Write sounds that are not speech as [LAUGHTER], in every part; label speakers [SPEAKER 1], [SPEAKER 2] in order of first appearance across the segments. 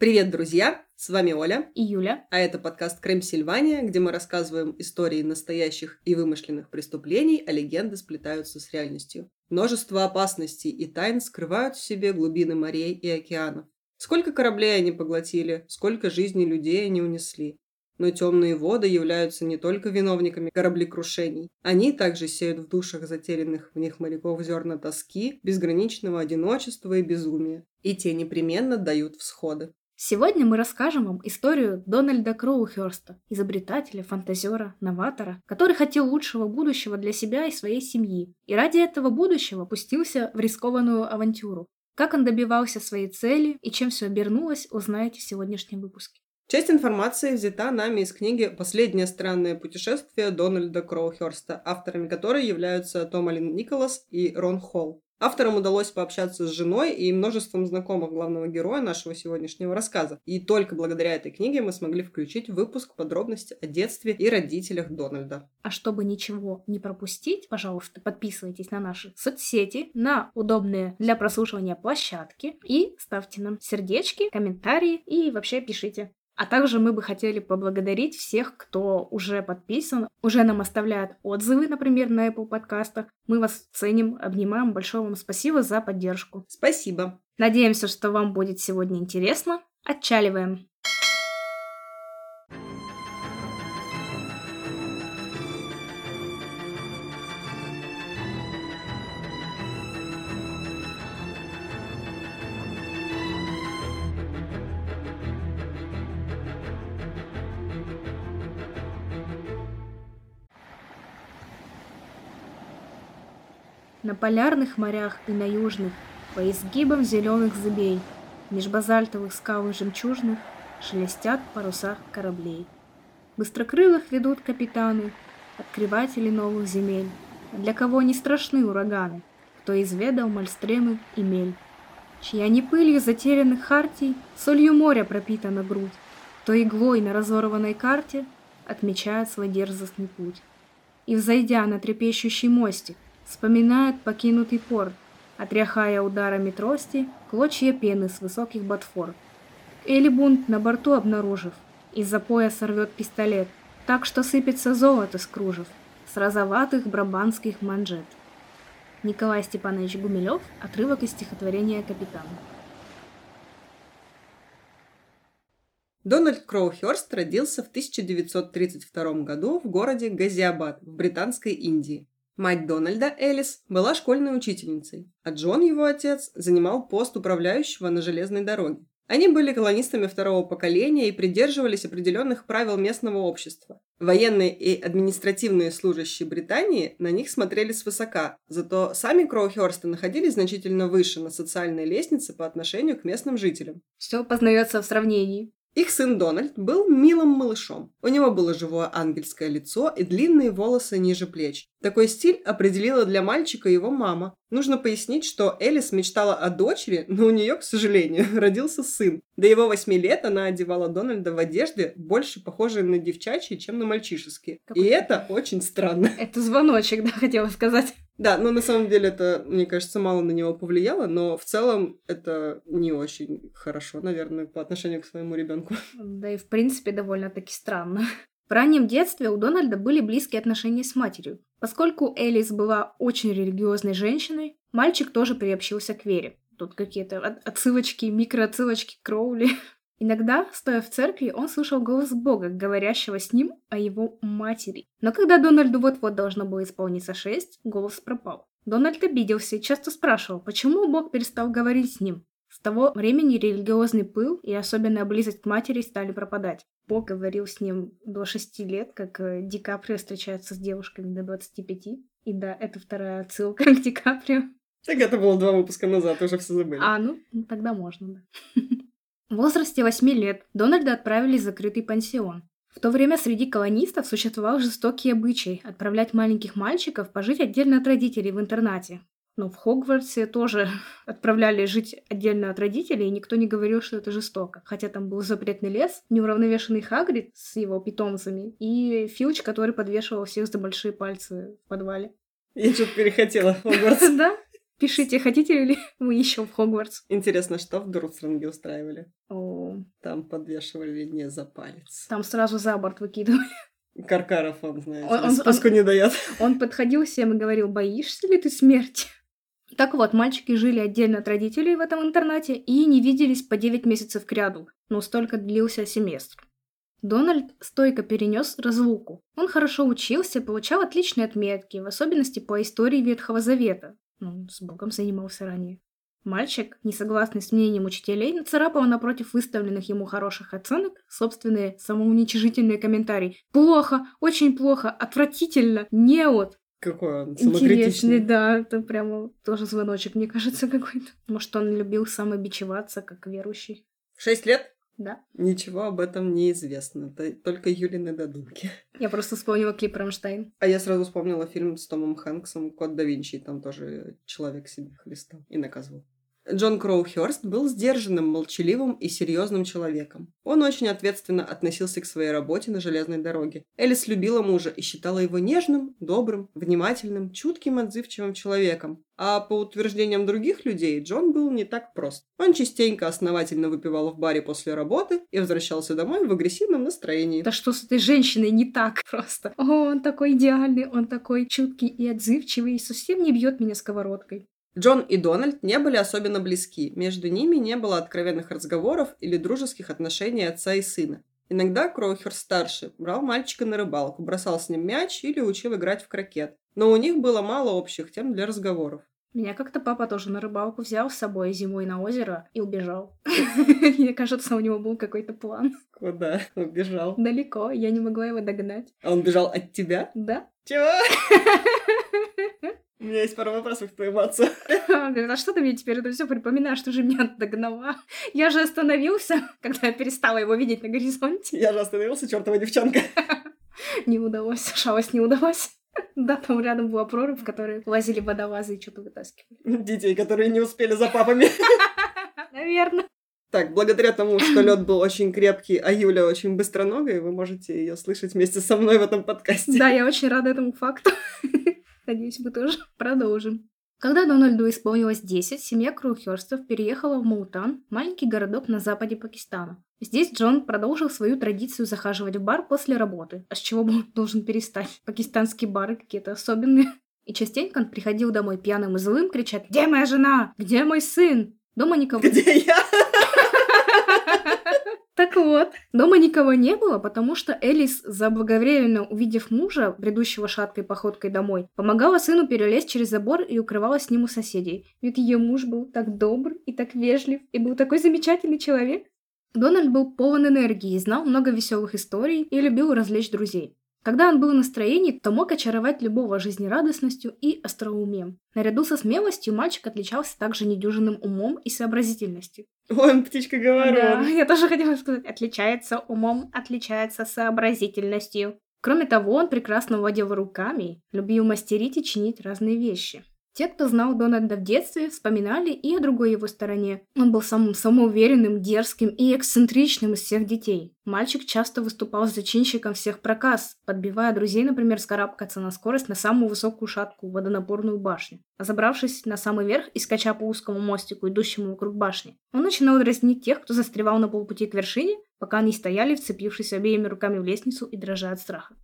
[SPEAKER 1] Привет, друзья! С вами Оля.
[SPEAKER 2] И Юля.
[SPEAKER 1] А это подкаст Крым Сильвания, где мы рассказываем истории настоящих и вымышленных преступлений, а легенды сплетаются с реальностью. Множество опасностей и тайн скрывают в себе глубины морей и океанов. Сколько кораблей они поглотили, сколько жизней людей они унесли. Но темные воды являются не только виновниками кораблекрушений. Они также сеют в душах затерянных в них моряков зерна тоски, безграничного одиночества и безумия. И те непременно дают всходы.
[SPEAKER 2] Сегодня мы расскажем вам историю Дональда Кроухерста, изобретателя, фантазера, новатора, который хотел лучшего будущего для себя и своей семьи, и ради этого будущего пустился в рискованную авантюру. Как он добивался своей цели и чем все обернулось, узнаете в сегодняшнем выпуске.
[SPEAKER 1] Часть информации взята нами из книги «Последнее странное путешествие» Дональда Кроухерста, авторами которой являются Том Алин Николас и Рон Холл. Авторам удалось пообщаться с женой и множеством знакомых главного героя нашего сегодняшнего рассказа. И только благодаря этой книге мы смогли включить в выпуск подробности о детстве и родителях Дональда.
[SPEAKER 2] А чтобы ничего не пропустить, пожалуйста, подписывайтесь на наши соцсети, на удобные для прослушивания площадки и ставьте нам сердечки, комментарии и вообще пишите. А также мы бы хотели поблагодарить всех, кто уже подписан, уже нам оставляет отзывы, например, на Apple подкастах. Мы вас ценим, обнимаем. Большое вам спасибо за поддержку.
[SPEAKER 1] Спасибо.
[SPEAKER 2] Надеемся, что вам будет сегодня интересно. Отчаливаем. Полярных морях и на южных, по изгибам зеленых зыбей, Меж базальтовых скал и жемчужных Шелестят паруса кораблей. Быстрокрылых ведут капитаны, Открыватели новых земель, Для кого не страшны ураганы, Кто изведал мальстремы и мель, Чья не пылью затерянных хартий Солью моря пропитана грудь, То иглой на разорванной карте Отмечает свой дерзостный путь. И, взойдя на трепещущий мостик, Вспоминает покинутый порт, отряхая ударами трости клочья пены с высоких ботфор. Элибунт на борту обнаружив, из-за пояса рвет пистолет, так что сыпется золото с кружев, с розоватых брабанских манжет. Николай Степанович Гумилев, отрывок из стихотворения «Капитан».
[SPEAKER 1] Дональд Кроухерст родился в 1932 году в городе Газиабад в Британской Индии. Мать Дональда, Элис, была школьной учительницей, а Джон, его отец, занимал пост управляющего на железной дороге. Они были колонистами второго поколения и придерживались определенных правил местного общества. Военные и административные служащие Британии на них смотрели свысока, зато сами Кроухерсты находились значительно выше на социальной лестнице по отношению к местным жителям.
[SPEAKER 2] Все познается в сравнении.
[SPEAKER 1] Их сын Дональд был милым малышом. У него было живое ангельское лицо и длинные волосы ниже плеч. Такой стиль определила для мальчика его мама. Нужно пояснить, что Элис мечтала о дочери, но у нее, к сожалению, [LAUGHS] родился сын. До его восьми лет она одевала Дональда в одежде, больше похожей на девчачьи, чем на мальчишеские. Какой... И это очень странно.
[SPEAKER 2] Это звоночек, да, хотела сказать.
[SPEAKER 1] Да, но на самом деле это, мне кажется, мало на него повлияло, но в целом это не очень хорошо, наверное, по отношению к своему ребенку.
[SPEAKER 2] Да и в принципе довольно-таки странно. В раннем детстве у Дональда были близкие отношения с матерью. Поскольку Элис была очень религиозной женщиной, мальчик тоже приобщился к вере. Тут какие-то отсылочки, микроотсылочки Кроули. Иногда, стоя в церкви, он слышал голос Бога, говорящего с ним о его матери. Но когда Дональду вот-вот должно было исполниться шесть, голос пропал. Дональд обиделся и часто спрашивал, почему Бог перестал говорить с ним. С того времени религиозный пыл и особенная близость к матери стали пропадать. Бог говорил с ним до шести лет, как э, Ди Каприо встречается с девушками до 25. И да, это вторая отсылка к Ди Каприо.
[SPEAKER 1] Так это было два выпуска назад, уже все забыли.
[SPEAKER 2] А, ну, тогда можно, да. [LAUGHS] В возрасте 8 лет Дональда отправили в закрытый пансион. В то время среди колонистов существовал жестокий обычай отправлять маленьких мальчиков пожить отдельно от родителей в интернате. Но в Хогвартсе тоже [LAUGHS] отправляли жить отдельно от родителей, и никто не говорил, что это жестоко. Хотя там был запретный лес, неуравновешенный Хагрид с его питомцами и Филч, который подвешивал всех за большие пальцы в подвале.
[SPEAKER 1] Я что-то перехотела Хогвартс. [LAUGHS]
[SPEAKER 2] Да? Пишите, хотите ли [LAUGHS] вы еще в Хогвартс?
[SPEAKER 1] Интересно, что в Дурсранге устраивали?
[SPEAKER 2] О,
[SPEAKER 1] Там подвешивали не за палец.
[SPEAKER 2] там сразу за борт выкидывали. [LAUGHS]
[SPEAKER 1] Каркаров, он, знаете,
[SPEAKER 2] Он- он-
[SPEAKER 1] спуску не дает. [LAUGHS]
[SPEAKER 2] Он подходил всем и говорил, боишься ли ты смерти? Так вот, мальчики жили отдельно от родителей в этом интернате и не виделись по 9 месяцев кряду, но столько длился семестр. Дональд стойко перенес разлуку. Он хорошо учился, получал отличные отметки, в особенности по истории Ветхого Завета. Ну, с Богом занимался ранее. Мальчик, не согласный с мнением учителей, нацарапал напротив выставленных ему хороших оценок собственные самоуничижительные комментарии. «Плохо, очень плохо, отвратительно, неот,
[SPEAKER 1] Какой он
[SPEAKER 2] Интересный,
[SPEAKER 1] самокритичный.
[SPEAKER 2] да, это прямо тоже звоночек, мне кажется, [LAUGHS] какой-то. Может, он любил самобичеваться, как верующий.
[SPEAKER 1] В шесть лет?
[SPEAKER 2] Да.
[SPEAKER 1] Ничего об этом не известно. т- Только Юлины додумки.
[SPEAKER 2] Я просто вспомнила клип Рамштайн.
[SPEAKER 1] А я сразу вспомнила фильм с Томом Хэнксом «Код да Винчи». Там тоже человек себе хлестал и наказывал. Джон Кроухерст был сдержанным, молчаливым и серьезным человеком. Он очень ответственно относился к своей работе на железной дороге. Элис любила мужа и считала его нежным, добрым, внимательным, чутким, отзывчивым человеком. А по утверждениям других людей, Джон был не так прост. Он частенько основательно выпивал в баре после работы и возвращался домой в агрессивном настроении.
[SPEAKER 2] Да что с этой женщиной не так [LAUGHS] просто? О, он такой идеальный, он такой чуткий и отзывчивый, и совсем не бьет меня сковородкой.
[SPEAKER 1] Джон и Дональд не были особенно близки, между ними не было откровенных разговоров или дружеских отношений отца и сына. Иногда Кроухер-старший брал мальчика на рыбалку, бросал с ним мяч или учил играть в крокет. Но у них было мало общих тем для разговоров.
[SPEAKER 2] Меня как-то папа тоже на рыбалку взял с собой зимой на озеро и убежал. [LAUGHS] Мне кажется, у него был какой-то план.
[SPEAKER 1] Куда? Убежал.
[SPEAKER 2] Далеко, я не могла его догнать.
[SPEAKER 1] А он бежал от тебя?
[SPEAKER 2] Да?
[SPEAKER 1] Чего? [LAUGHS] У меня есть пару вопросов к твоему отцу.
[SPEAKER 2] Он говорит, а что ты мне теперь это все припоминаешь, что же меня догнала? Я же остановился, [LAUGHS] когда я перестала его видеть на горизонте.
[SPEAKER 1] Я же остановился, чертова девчонка. [LAUGHS]
[SPEAKER 2] Не удалось, шалость не удалось. Да, там рядом была прорубь, в которой лазили водолазы и что-то вытаскивали.
[SPEAKER 1] Детей, которые не успели за папами. [LAUGHS]
[SPEAKER 2] Наверное.
[SPEAKER 1] Так, благодаря тому, что лед был очень крепкий, а Юля очень быстроногая, вы можете ее слышать вместе со мной в этом подкасте.
[SPEAKER 2] Да, я очень рада этому факту. Надеюсь, мы тоже [LAUGHS] продолжим. Когда Дональду исполнилось 10, семья Крухерстов переехала в Маутан, маленький городок на западе Пакистана. Здесь Джон продолжил свою традицию захаживать в бар после работы, а с чего бы он должен перестать? Пакистанские бары какие-то особенные. И частенько он приходил домой пьяным и злым, кричать «Где моя жена? Где мой сын?» Дома никого...
[SPEAKER 1] Где я?
[SPEAKER 2] Так вот, дома никого не было, потому что Элис, заблаговременно увидев мужа, бредущего шаткой походкой домой, помогала сыну перелезть через забор и укрывалась с ним у соседей. Ведь ее муж был так добр и так вежлив, и был такой замечательный человек. Дональд был полон энергии, знал много веселых историй и любил развлечь друзей. Когда он был в настроении, то мог очаровать любого жизнерадостностью и остроумием. Наряду со смелостью мальчик отличался также недюжинным умом и сообразительностью.
[SPEAKER 1] Он птичка
[SPEAKER 2] Да,
[SPEAKER 1] говорон.
[SPEAKER 2] я тоже хотела сказать. Отличается умом, отличается сообразительностью. Кроме того, он прекрасно владел руками, любил мастерить и чинить разные вещи. Те, кто знал Дональда в детстве, вспоминали и о другой его стороне. Он был самым самоуверенным, дерзким и эксцентричным из всех детей. Мальчик часто выступал зачинщиком всех проказ, подбивая друзей, например, скарабкаться на скорость на самую высокую шатку водонапорную башню. А забравшись на самый верх и скача по узкому мостику, идущему вокруг башни, он начинал дразнить тех, кто застревал на полпути к вершине, пока они стояли, вцепившись обеими руками в лестницу и дрожа от страха.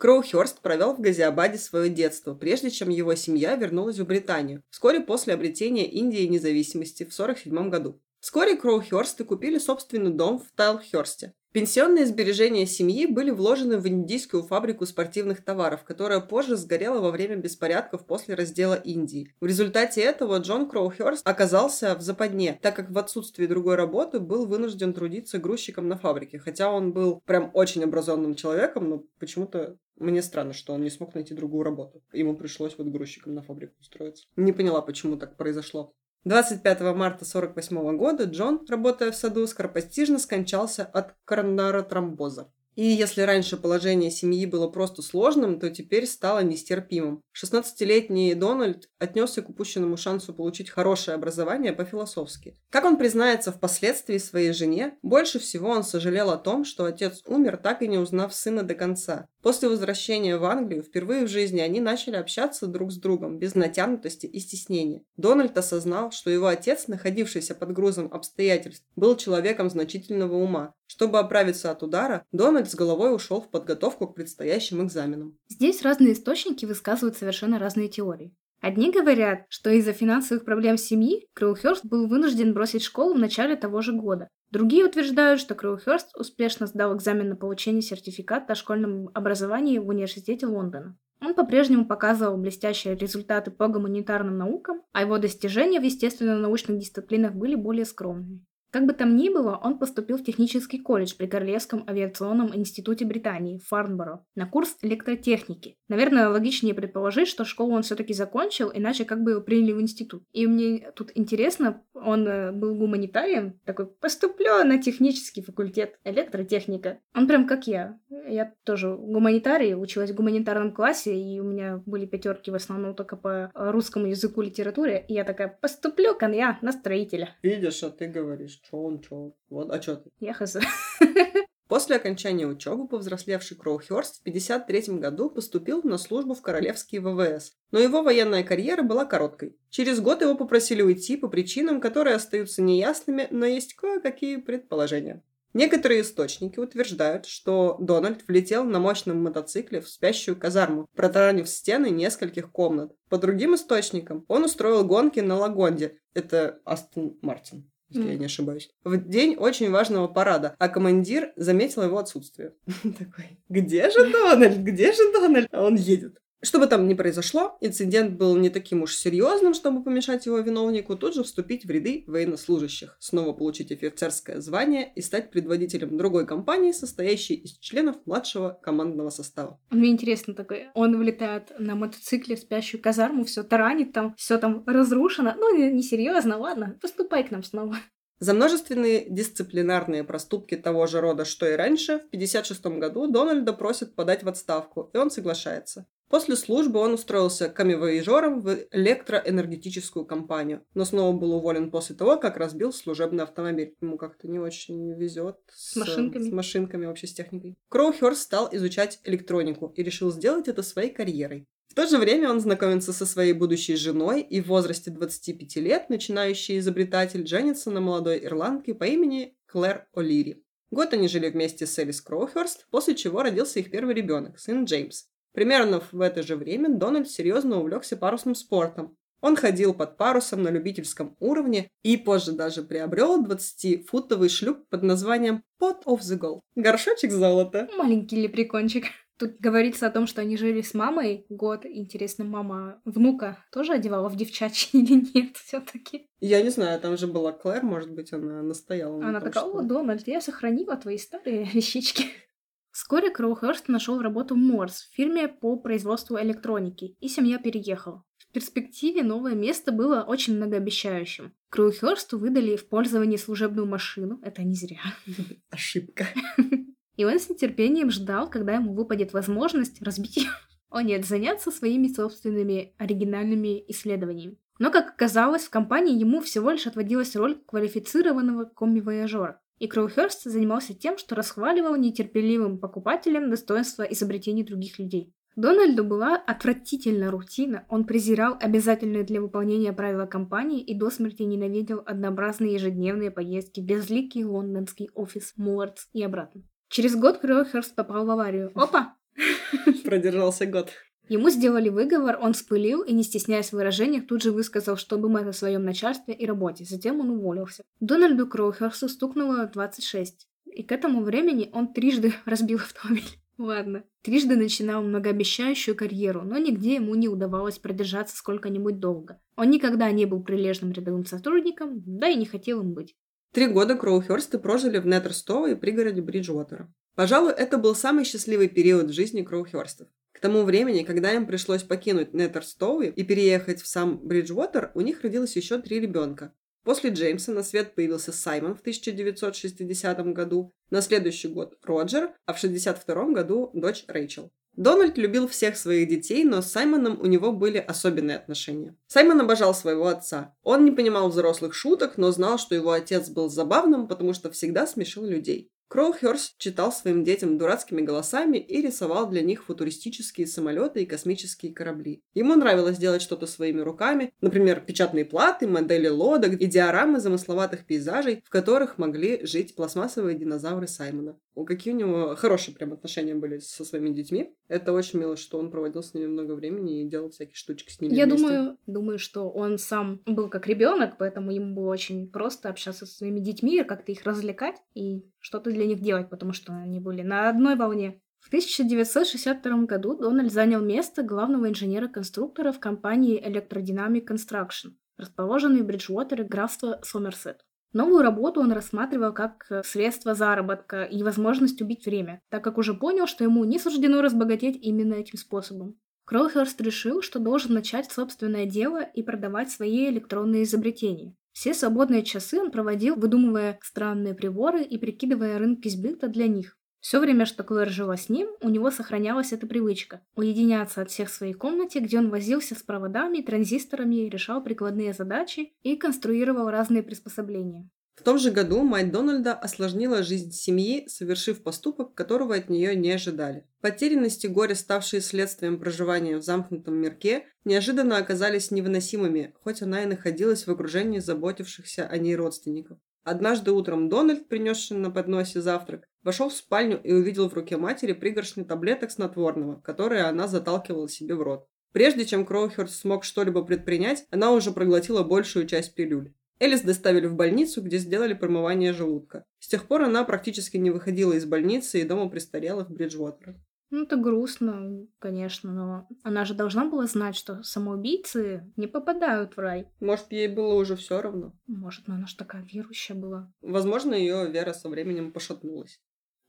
[SPEAKER 1] Кроухерст провел в Газиабаде свое детство, прежде чем его семья вернулась в Британию, вскоре после обретения Индии независимости в 1947 году. Вскоре Кроухерсты купили собственный дом в Тайлхерсте. Пенсионные сбережения семьи были вложены в индийскую фабрику спортивных товаров, которая позже сгорела во время беспорядков после раздела Индии. В результате этого Джон Кроухерст оказался в западне, так как в отсутствии другой работы был вынужден трудиться грузчиком на фабрике. Хотя он был прям очень образованным человеком, но почему-то мне странно, что он не смог найти другую работу. Ему пришлось вот грузчиком на фабрику устроиться. Не поняла, почему так произошло. 25 марта 1948 года Джон, работая в саду, скоропостижно скончался от коронаротромбоза. И если раньше положение семьи было просто сложным, то теперь стало нестерпимым. 16-летний Дональд отнесся к упущенному шансу получить хорошее образование по-философски. Как он признается впоследствии своей жене, больше всего он сожалел о том, что отец умер, так и не узнав сына до конца. После возвращения в Англию впервые в жизни они начали общаться друг с другом, без натянутости и стеснения. Дональд осознал, что его отец, находившийся под грузом обстоятельств, был человеком значительного ума. Чтобы оправиться от удара, Дональд с головой ушел в подготовку к предстоящим экзаменам.
[SPEAKER 2] Здесь разные источники высказывают совершенно разные теории. Одни говорят, что из-за финансовых проблем семьи Кроухерст был вынужден бросить школу в начале того же года. Другие утверждают, что Кроухерст успешно сдал экзамен на получение сертификата о школьном образовании в университете Лондона. Он по-прежнему показывал блестящие результаты по гуманитарным наукам, а его достижения в естественно-научных дисциплинах были более скромными. Как бы там ни было, он поступил в технический колледж при Королевском авиационном институте Британии, Фарнборо, на курс электротехники. Наверное, логичнее предположить, что школу он все-таки закончил, иначе как бы его приняли в институт. И мне тут интересно, он э, был гуманитарием, такой, поступлю на технический факультет, электротехника. Он прям как я. Я тоже гуманитарий, училась в гуманитарном классе, и у меня были пятерки в основном только по русскому языку, литературе. И я такая, поступлю-ка я на строителя.
[SPEAKER 1] Видишь, а ты говоришь, что он, что Вот, а что ты?
[SPEAKER 2] Я хз.
[SPEAKER 1] После окончания учебы повзрослевший Кроухерст в 1953 году поступил на службу в Королевские ВВС, но его военная карьера была короткой. Через год его попросили уйти по причинам, которые остаются неясными, но есть кое-какие предположения. Некоторые источники утверждают, что Дональд влетел на мощном мотоцикле в спящую казарму, протаранив стены нескольких комнат. По другим источникам, он устроил гонки на Лагонде. Это Астон Мартин если mm. я не ошибаюсь, в день очень важного парада, а командир заметил его отсутствие. [LAUGHS] Такой, где же Дональд? Где же Дональд? А он едет. Что бы там ни произошло, инцидент был не таким уж серьезным, чтобы помешать его виновнику тут же вступить в ряды военнослужащих, снова получить офицерское звание и стать предводителем другой компании, состоящей из членов младшего командного состава.
[SPEAKER 2] Мне интересно такое, он влетает на мотоцикле в спящую казарму, все таранит там, все там разрушено, ну не серьезно, ладно, поступай к нам снова.
[SPEAKER 1] За множественные дисциплинарные проступки того же рода, что и раньше, в 1956 году Дональда просят подать в отставку, и он соглашается. После службы он устроился камевояжером в электроэнергетическую компанию, но снова был уволен после того, как разбил служебный автомобиль. Ему как-то не очень везет
[SPEAKER 2] с, с машинками.
[SPEAKER 1] С машинками, вообще с техникой. Кроухерст стал изучать электронику и решил сделать это своей карьерой. В то же время он знакомится со своей будущей женой и в возрасте 25 лет начинающий изобретатель женится на молодой ирландке по имени Клэр О'Лири. Год они жили вместе с Элис Кроухерст, после чего родился их первый ребенок, сын Джеймс. Примерно в это же время Дональд серьезно увлекся парусным спортом. Он ходил под парусом на любительском уровне и позже даже приобрел 20-футовый шлюп под названием Pot of the Gold. Горшочек золота.
[SPEAKER 2] Маленький лепрекончик. Тут говорится о том, что они жили с мамой год. Интересно, мама внука тоже одевала в девчачьи или нет все-таки?
[SPEAKER 1] Я не знаю, там же была Клэр, может быть, она настояла.
[SPEAKER 2] На она том, такая, о, Дональд, я сохранила твои старые [LAUGHS] вещички. Вскоре Кроухерст нашел работу в Морс, в фирме по производству электроники, и семья переехала. В перспективе новое место было очень многообещающим. Кроухерсту выдали в пользование служебную машину, это не зря. [LAUGHS]
[SPEAKER 1] Ошибка. [LAUGHS]
[SPEAKER 2] И он с нетерпением ждал, когда ему выпадет возможность разбить. [LAUGHS] О нет, заняться своими собственными оригинальными исследованиями. Но, как оказалось, в компании ему всего лишь отводилась роль квалифицированного комби-вояжера и Кроухерст занимался тем, что расхваливал нетерпеливым покупателям достоинства изобретений других людей. Дональду была отвратительна рутина, он презирал обязательные для выполнения правила компании и до смерти ненавидел однообразные ежедневные поездки в безликий лондонский офис Муллардс и обратно. Через год Кроухерст попал в аварию. Опа!
[SPEAKER 1] Продержался год.
[SPEAKER 2] Ему сделали выговор, он вспылил и, не стесняясь в выражениях, тут же высказал, что думает о своем начальстве и работе. Затем он уволился. Дональду Кроухерсу стукнуло 26. И к этому времени он трижды [LAUGHS] разбил автомобиль. Ладно. Трижды начинал многообещающую карьеру, но нигде ему не удавалось продержаться сколько-нибудь долго. Он никогда не был прилежным рядовым сотрудником, да и не хотел им быть.
[SPEAKER 1] Три года Кроухерсты прожили в Неттерстоу и пригороде Бриджуотера. Пожалуй, это был самый счастливый период в жизни Кроухерстов. К тому времени, когда им пришлось покинуть Неттерстоу и переехать в сам Бриджуотер, у них родилось еще три ребенка. После Джеймса на свет появился Саймон в 1960 году, на следующий год Роджер, а в 1962 году дочь Рэйчел. Дональд любил всех своих детей, но с Саймоном у него были особенные отношения. Саймон обожал своего отца. Он не понимал взрослых шуток, но знал, что его отец был забавным, потому что всегда смешил людей. Кроухерст читал своим детям дурацкими голосами и рисовал для них футуристические самолеты и космические корабли. Ему нравилось делать что-то своими руками, например, печатные платы, модели лодок и диорамы замысловатых пейзажей, в которых могли жить пластмассовые динозавры Саймона. Какие у него хорошие прям отношения были со своими детьми. Это очень мило, что он проводил с ними много времени и делал всякие штучки с ними.
[SPEAKER 2] Я
[SPEAKER 1] вместе.
[SPEAKER 2] думаю, думаю, что он сам был как ребенок, поэтому ему было очень просто общаться со своими детьми, как-то их развлекать и что-то для них делать, потому что они были на одной волне. В 1962 году Дональд занял место главного инженера-конструктора в компании Electrodynamic Construction, расположенной в Бриджуотере, графство Сомерсет. Новую работу он рассматривал как э, средство заработка и возможность убить время, так как уже понял, что ему не суждено разбогатеть именно этим способом. Кроухерст решил, что должен начать собственное дело и продавать свои электронные изобретения. Все свободные часы он проводил, выдумывая странные приборы и прикидывая рынки сбыта для них. Все время, что Клэр жила с ним, у него сохранялась эта привычка – уединяться от всех в своей комнате, где он возился с проводами, транзисторами, решал прикладные задачи и конструировал разные приспособления.
[SPEAKER 1] В том же году мать Дональда осложнила жизнь семьи, совершив поступок, которого от нее не ожидали. Потерянность и горе, ставшие следствием проживания в замкнутом мирке, неожиданно оказались невыносимыми, хоть она и находилась в окружении заботившихся о ней родственников. Однажды утром Дональд, принесший на подносе завтрак, вошел в спальню и увидел в руке матери пригоршню таблеток снотворного, которые она заталкивала себе в рот. Прежде чем Кроухерт смог что-либо предпринять, она уже проглотила большую часть пилюль. Элис доставили в больницу, где сделали промывание желудка. С тех пор она практически не выходила из больницы и дома престарелых Бриджвотера.
[SPEAKER 2] Ну, это грустно, конечно, но она же должна была знать, что самоубийцы не попадают в рай.
[SPEAKER 1] Может, ей было уже все равно.
[SPEAKER 2] Может, но она же такая верующая была.
[SPEAKER 1] Возможно, ее вера со временем пошатнулась.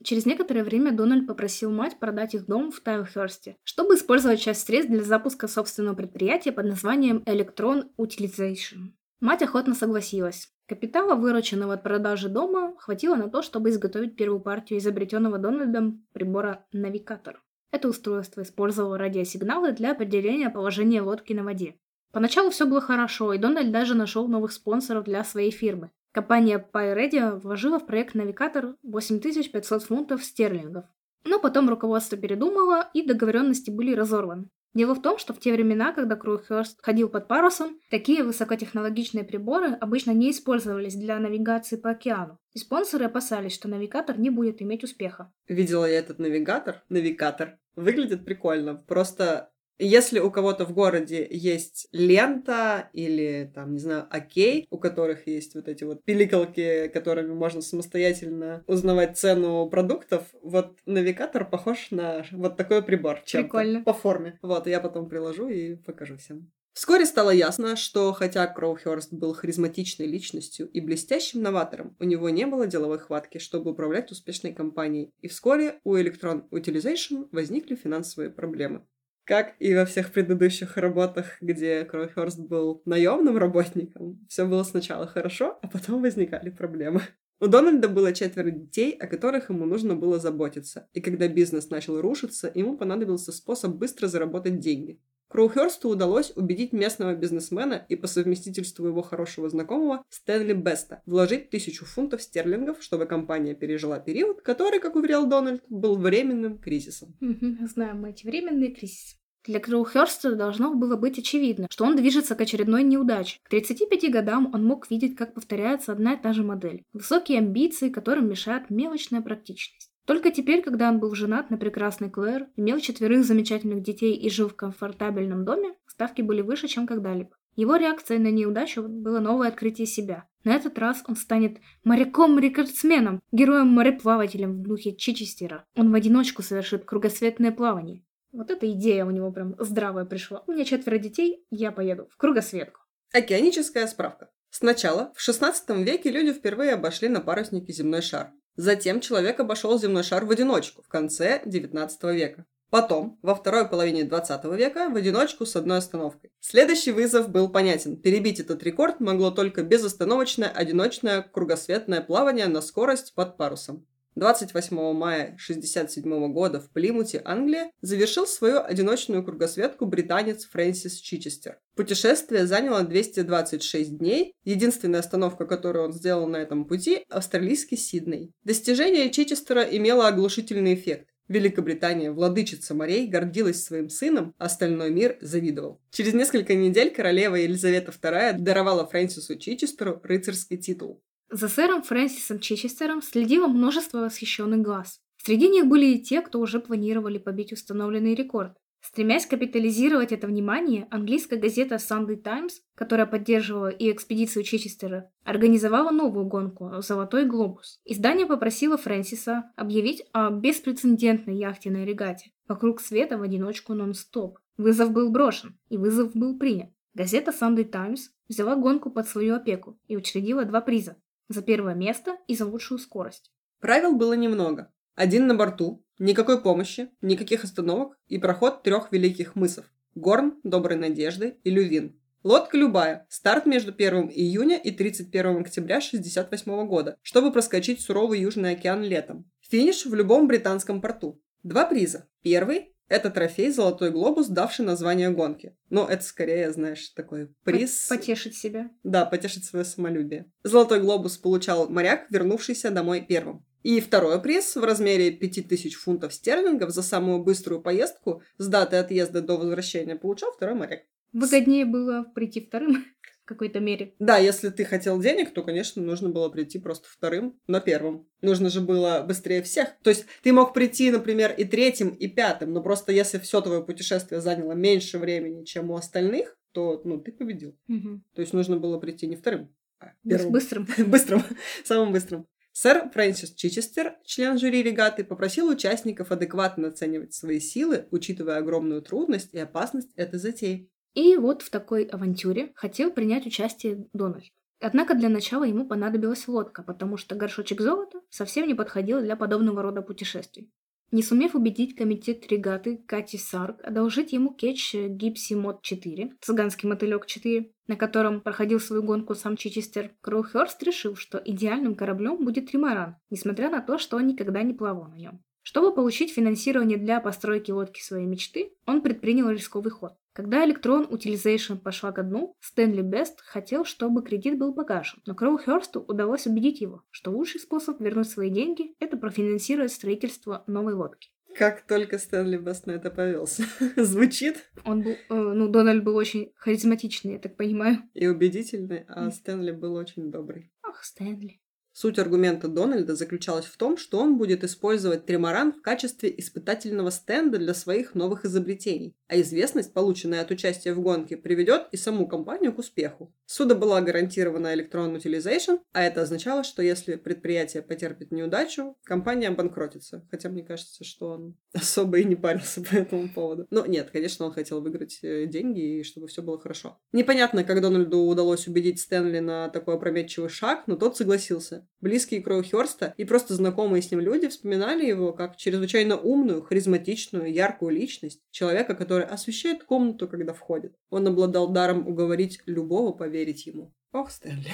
[SPEAKER 2] Через некоторое время Дональд попросил мать продать их дом в Тайлхерсте, чтобы использовать часть средств для запуска собственного предприятия под названием Electron Utilization. Мать охотно согласилась. Капитала, вырученного от продажи дома, хватило на то, чтобы изготовить первую партию изобретенного Дональдом прибора «Навигатор». Это устройство использовало радиосигналы для определения положения лодки на воде. Поначалу все было хорошо, и Дональд даже нашел новых спонсоров для своей фирмы. Компания PyRadio вложила в проект «Навигатор» 8500 фунтов стерлингов. Но потом руководство передумало, и договоренности были разорваны. Дело в том, что в те времена, когда Кроухерст ходил под парусом, такие высокотехнологичные приборы обычно не использовались для навигации по океану. И спонсоры опасались, что навигатор не будет иметь успеха.
[SPEAKER 1] Видела я этот навигатор. Навигатор. Выглядит прикольно. Просто если у кого-то в городе есть лента или, там, не знаю, окей, у которых есть вот эти вот пиликалки, которыми можно самостоятельно узнавать цену продуктов, вот навигатор похож на вот такой прибор чем-то.
[SPEAKER 2] Прикольно.
[SPEAKER 1] По форме. Вот, я потом приложу и покажу всем. Вскоре стало ясно, что хотя Кроухерст был харизматичной личностью и блестящим новатором, у него не было деловой хватки, чтобы управлять успешной компанией, и вскоре у Electron Utilization возникли финансовые проблемы. Как и во всех предыдущих работах, где Кроухерст был наемным работником, все было сначала хорошо, а потом возникали проблемы. У Дональда было четверо детей, о которых ему нужно было заботиться, и когда бизнес начал рушиться, ему понадобился способ быстро заработать деньги. Кроухерсту удалось убедить местного бизнесмена и по совместительству его хорошего знакомого Стэнли Беста вложить тысячу фунтов стерлингов, чтобы компания пережила период, который, как уверял Дональд, был временным кризисом.
[SPEAKER 2] Знаем мы эти временные кризисы. Для Кроухерста должно было быть очевидно, что он движется к очередной неудаче. К 35 годам он мог видеть, как повторяется одна и та же модель. Высокие амбиции, которым мешает мелочная практичность. Только теперь, когда он был женат на прекрасной Клэр, имел четверых замечательных детей и жил в комфортабельном доме, ставки были выше, чем когда-либо. Его реакцией на неудачу было новое открытие себя. На этот раз он станет моряком-рекордсменом, героем-мореплавателем в духе Чичестера. Он в одиночку совершит кругосветное плавание. Вот эта идея у него прям здравая пришла. У меня четверо детей, я поеду в кругосветку.
[SPEAKER 1] Океаническая справка. Сначала, в 16 веке люди впервые обошли на паруснике земной шар. Затем человек обошел земной шар в одиночку в конце 19 века. Потом, во второй половине 20 века, в одиночку с одной остановкой. Следующий вызов был понятен. Перебить этот рекорд могло только безостановочное одиночное кругосветное плавание на скорость под парусом. 28 мая 1967 года в Плимуте, Англия, завершил свою одиночную кругосветку британец Фрэнсис Чичестер. Путешествие заняло 226 дней. Единственная остановка, которую он сделал на этом пути – австралийский Сидней. Достижение Чичестера имело оглушительный эффект. Великобритания, владычица морей, гордилась своим сыном, остальной мир завидовал. Через несколько недель королева Елизавета II даровала Фрэнсису Чичестеру рыцарский титул.
[SPEAKER 2] За сэром Фрэнсисом Чичестером следило множество восхищенных глаз. Среди них были и те, кто уже планировали побить установленный рекорд. Стремясь капитализировать это внимание, английская газета Sunday Times, которая поддерживала и экспедицию Чичестера, организовала новую гонку «Золотой глобус». Издание попросило Фрэнсиса объявить о беспрецедентной яхтенной регате вокруг света в одиночку нон-стоп. Вызов был брошен, и вызов был принят. Газета Sunday Times взяла гонку под свою опеку и учредила два приза за первое место и за лучшую скорость.
[SPEAKER 1] Правил было немного. Один на борту, никакой помощи, никаких остановок и проход трех великих мысов – Горн, Доброй Надежды и Лювин. Лодка любая. Старт между 1 июня и 31 октября 1968 года, чтобы проскочить суровый Южный океан летом. Финиш в любом британском порту. Два приза. Первый – это трофей «Золотой глобус», давший название гонки. Но это скорее, знаешь, такой приз...
[SPEAKER 2] Потешить себя.
[SPEAKER 1] Да, потешить свое самолюбие. «Золотой глобус» получал моряк, вернувшийся домой первым. И второй приз в размере 5000 фунтов стерлингов за самую быструю поездку с даты отъезда до возвращения получал второй моряк.
[SPEAKER 2] Выгоднее было прийти вторым в какой-то мере.
[SPEAKER 1] Да, если ты хотел денег, то, конечно, нужно было прийти просто вторым, но первым. Нужно же было быстрее всех. То есть ты мог прийти, например, и третьим, и пятым, но просто если все твое путешествие заняло меньше времени, чем у остальных, то ну, ты победил.
[SPEAKER 2] Угу.
[SPEAKER 1] То есть нужно было прийти не вторым, а
[SPEAKER 2] первым. Быстрым. [LAUGHS]
[SPEAKER 1] Быстрым. Самым быстрым. Сэр Фрэнсис Чичестер, член жюри регаты, попросил участников адекватно оценивать свои силы, учитывая огромную трудность и опасность этой затеи.
[SPEAKER 2] И вот в такой авантюре хотел принять участие Дональд. Однако для начала ему понадобилась лодка, потому что горшочек золота совсем не подходил для подобного рода путешествий. Не сумев убедить комитет регаты Кати Сарк одолжить ему кетч Гипси Мод 4, цыганский мотылек 4, на котором проходил свою гонку сам Чичестер, Кроухерст решил, что идеальным кораблем будет тримаран, несмотря на то, что он никогда не плавал на нем. Чтобы получить финансирование для постройки лодки своей мечты, он предпринял рисковый ход. Когда Electron Utilization пошла ко дну, Стэнли Бест хотел, чтобы кредит был погашен, но Кроухерсту удалось убедить его, что лучший способ вернуть свои деньги – это профинансировать строительство новой лодки.
[SPEAKER 1] Как только Стэнли Бест на это повелся. [LAUGHS] Звучит.
[SPEAKER 2] Он был, э, ну, Дональд был очень харизматичный, я так понимаю.
[SPEAKER 1] И убедительный, а Стэнли был очень добрый.
[SPEAKER 2] Ах, Стэнли.
[SPEAKER 1] Суть аргумента Дональда заключалась в том, что он будет использовать тримаран в качестве испытательного стенда для своих новых изобретений, а известность, полученная от участия в гонке, приведет и саму компанию к успеху. Суда была гарантирована Electron Utilization, а это означало, что если предприятие потерпит неудачу, компания обанкротится. Хотя мне кажется, что он [LAUGHS] особо и не парился по этому поводу. Но нет, конечно, он хотел выиграть э, деньги и чтобы все было хорошо. Непонятно, как Дональду удалось убедить Стэнли на такой опрометчивый шаг, но тот согласился. Близкие Кроухерста и просто знакомые с ним люди вспоминали его как чрезвычайно умную, харизматичную, яркую личность, человека, который освещает комнату, когда входит. Он обладал даром уговорить любого поверить ему. Ох, Стэнли.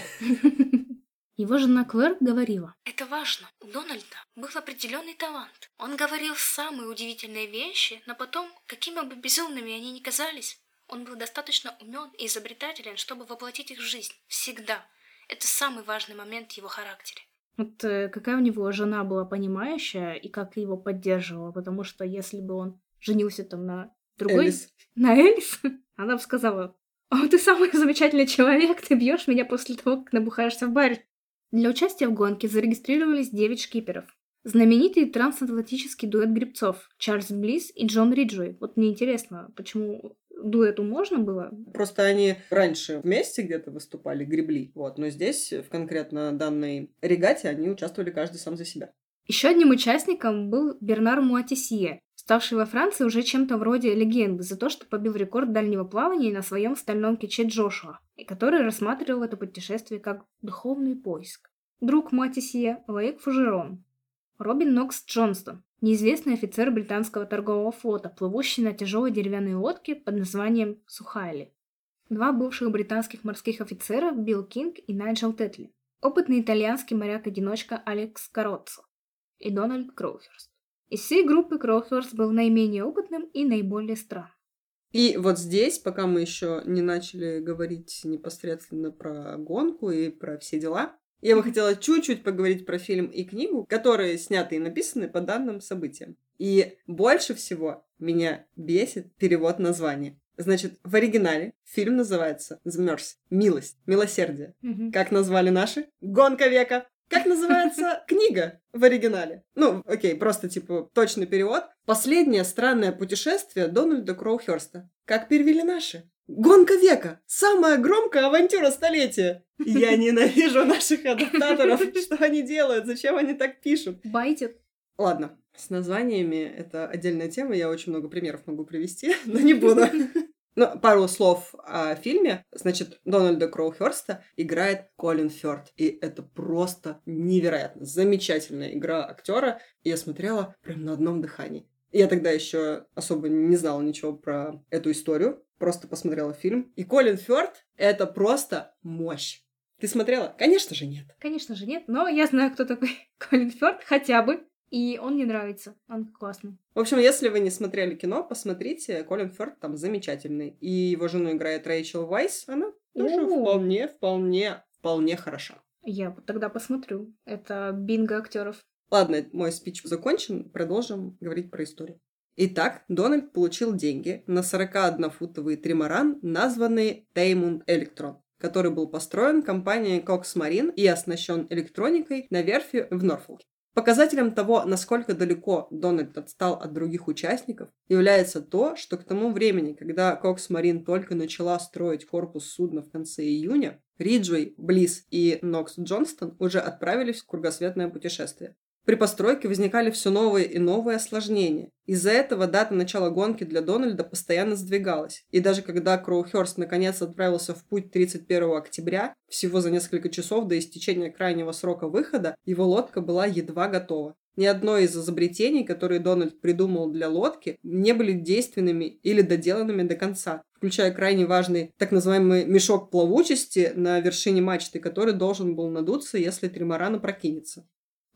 [SPEAKER 2] Его жена Клэр говорила.
[SPEAKER 3] Это важно. У Дональда был определенный талант. Он говорил самые удивительные вещи, но потом, какими бы безумными они ни казались, он был достаточно умен и изобретателен, чтобы воплотить их в жизнь. Всегда. Это самый важный момент в его характере.
[SPEAKER 2] Вот э, какая у него жена была понимающая и как его поддерживала, потому что если бы он женился там на другой...
[SPEAKER 1] Элис.
[SPEAKER 2] На Элис, [LAUGHS] она бы сказала, «О, ты самый [LAUGHS] замечательный человек, ты бьешь меня после того, как набухаешься в баре». Для участия в гонке зарегистрировались 9 шкиперов. Знаменитый трансатлантический дуэт гребцов Чарльз Близ и Джон Риджуэй. Вот мне интересно, почему дуэту можно было?
[SPEAKER 1] Просто они раньше вместе где-то выступали, гребли. Вот. Но здесь, в конкретно данной регате, они участвовали каждый сам за себя.
[SPEAKER 2] Еще одним участником был Бернар Муатисье, ставший во Франции уже чем-то вроде легенды за то, что побил рекорд дальнего плавания на своем стальном киче Джошуа, и который рассматривал это путешествие как духовный поиск. Друг Матисье Лаик Фужерон, Робин Нокс Джонстон, неизвестный офицер британского торгового флота, плывущий на тяжелой деревянной лодке под названием Сухайли. Два бывших британских морских офицера Билл Кинг и Найджел Тетли. Опытный итальянский моряк-одиночка Алекс Кароццо и Дональд Кроухерст. Из всей группы Кроухерст был наименее опытным и наиболее странным.
[SPEAKER 1] И вот здесь, пока мы еще не начали говорить непосредственно про гонку и про все дела, я бы хотела чуть-чуть поговорить про фильм и книгу, которые сняты и написаны по данным событиям. И больше всего меня бесит перевод названия. Значит, в оригинале фильм называется «The Mercy» — «Милость», «Милосердие».
[SPEAKER 2] Мгм.
[SPEAKER 1] Как назвали наши? «Гонка века». Как называется [LAUGHS] книга в оригинале? Ну, окей, просто типа точный перевод. Последнее странное путешествие Дональда Кроухерста. Как перевели наши? Гонка века! Самая громкая авантюра столетия! Я [LAUGHS] ненавижу наших адаптаторов. Что они делают? Зачем они так пишут?
[SPEAKER 2] Байтит.
[SPEAKER 1] Ладно, с названиями это отдельная тема, я очень много примеров могу привести, [LAUGHS] но не буду. [LAUGHS] Ну, пару слов о фильме. Значит, Дональда Кроухерста играет Колин Фёрд. И это просто невероятно. Замечательная игра актера. Я смотрела прям на одном дыхании. Я тогда еще особо не знала ничего про эту историю. Просто посмотрела фильм. И Колин Фёрд — это просто мощь. Ты смотрела? Конечно же нет.
[SPEAKER 2] Конечно же нет, но я знаю, кто такой [LAUGHS] Колин Фёрд, хотя бы. И он мне нравится, он классный.
[SPEAKER 1] В общем, если вы не смотрели кино, посмотрите. Колин Фёрд там замечательный. И его жену играет Рэйчел Вайс. Она тоже
[SPEAKER 2] О.
[SPEAKER 1] вполне, вполне, вполне хороша.
[SPEAKER 2] Я вот тогда посмотрю. Это бинго актеров.
[SPEAKER 1] Ладно, мой спич закончен. Продолжим говорить про историю. Итак, Дональд получил деньги на 41-футовый тримаран, названный Теймунд Электрон, который был построен компанией Cox Marine и оснащен электроникой на верфи в Норфолке. Показателем того, насколько далеко Дональд отстал от других участников, является то, что к тому времени, когда Cox Marine только начала строить корпус судна в конце июня, Риджвей, Близ и Нокс Джонстон уже отправились в кругосветное путешествие. При постройке возникали все новые и новые осложнения. Из-за этого дата начала гонки для Дональда постоянно сдвигалась. И даже когда Кроухерст наконец отправился в путь 31 октября, всего за несколько часов до истечения крайнего срока выхода, его лодка была едва готова. Ни одно из изобретений, которые Дональд придумал для лодки, не были действенными или доделанными до конца, включая крайне важный так называемый мешок плавучести на вершине мачты, который должен был надуться, если тримаран опрокинется.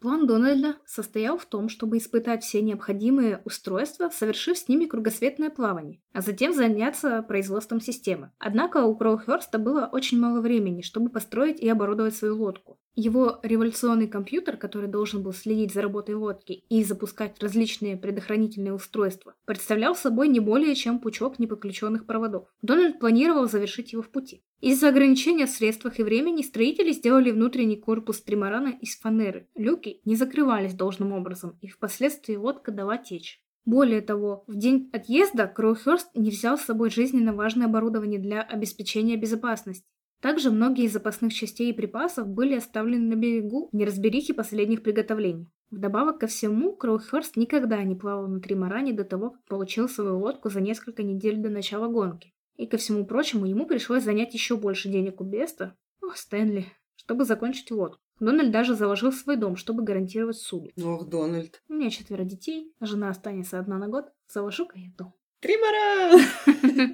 [SPEAKER 2] План Дональда состоял в том, чтобы испытать все необходимые устройства, совершив с ними кругосветное плавание, а затем заняться производством системы. Однако у Кроухерста было очень мало времени, чтобы построить и оборудовать свою лодку. Его революционный компьютер, который должен был следить за работой лодки и запускать различные предохранительные устройства, представлял собой не более чем пучок неподключенных проводов. Дональд планировал завершить его в пути. Из-за ограничения в средствах и времени строители сделали внутренний корпус тримарана из фанеры. Люки не закрывались должным образом, и впоследствии лодка дала течь. Более того, в день отъезда Кроухерст не взял с собой жизненно важное оборудование для обеспечения безопасности. Также многие из запасных частей и припасов были оставлены на берегу в неразберихе последних приготовлений. Вдобавок ко всему, Кроухерст никогда не плавал на тримаране до того, как получил свою лодку за несколько недель до начала гонки. И ко всему прочему, ему пришлось занять еще больше денег у Беста, о, Стэнли, чтобы закончить лодку. Дональд даже заложил свой дом, чтобы гарантировать суду.
[SPEAKER 1] Ох, Дональд.
[SPEAKER 2] У меня четверо детей, жена останется одна на год, заложу-ка я дом.
[SPEAKER 1] Тримаран!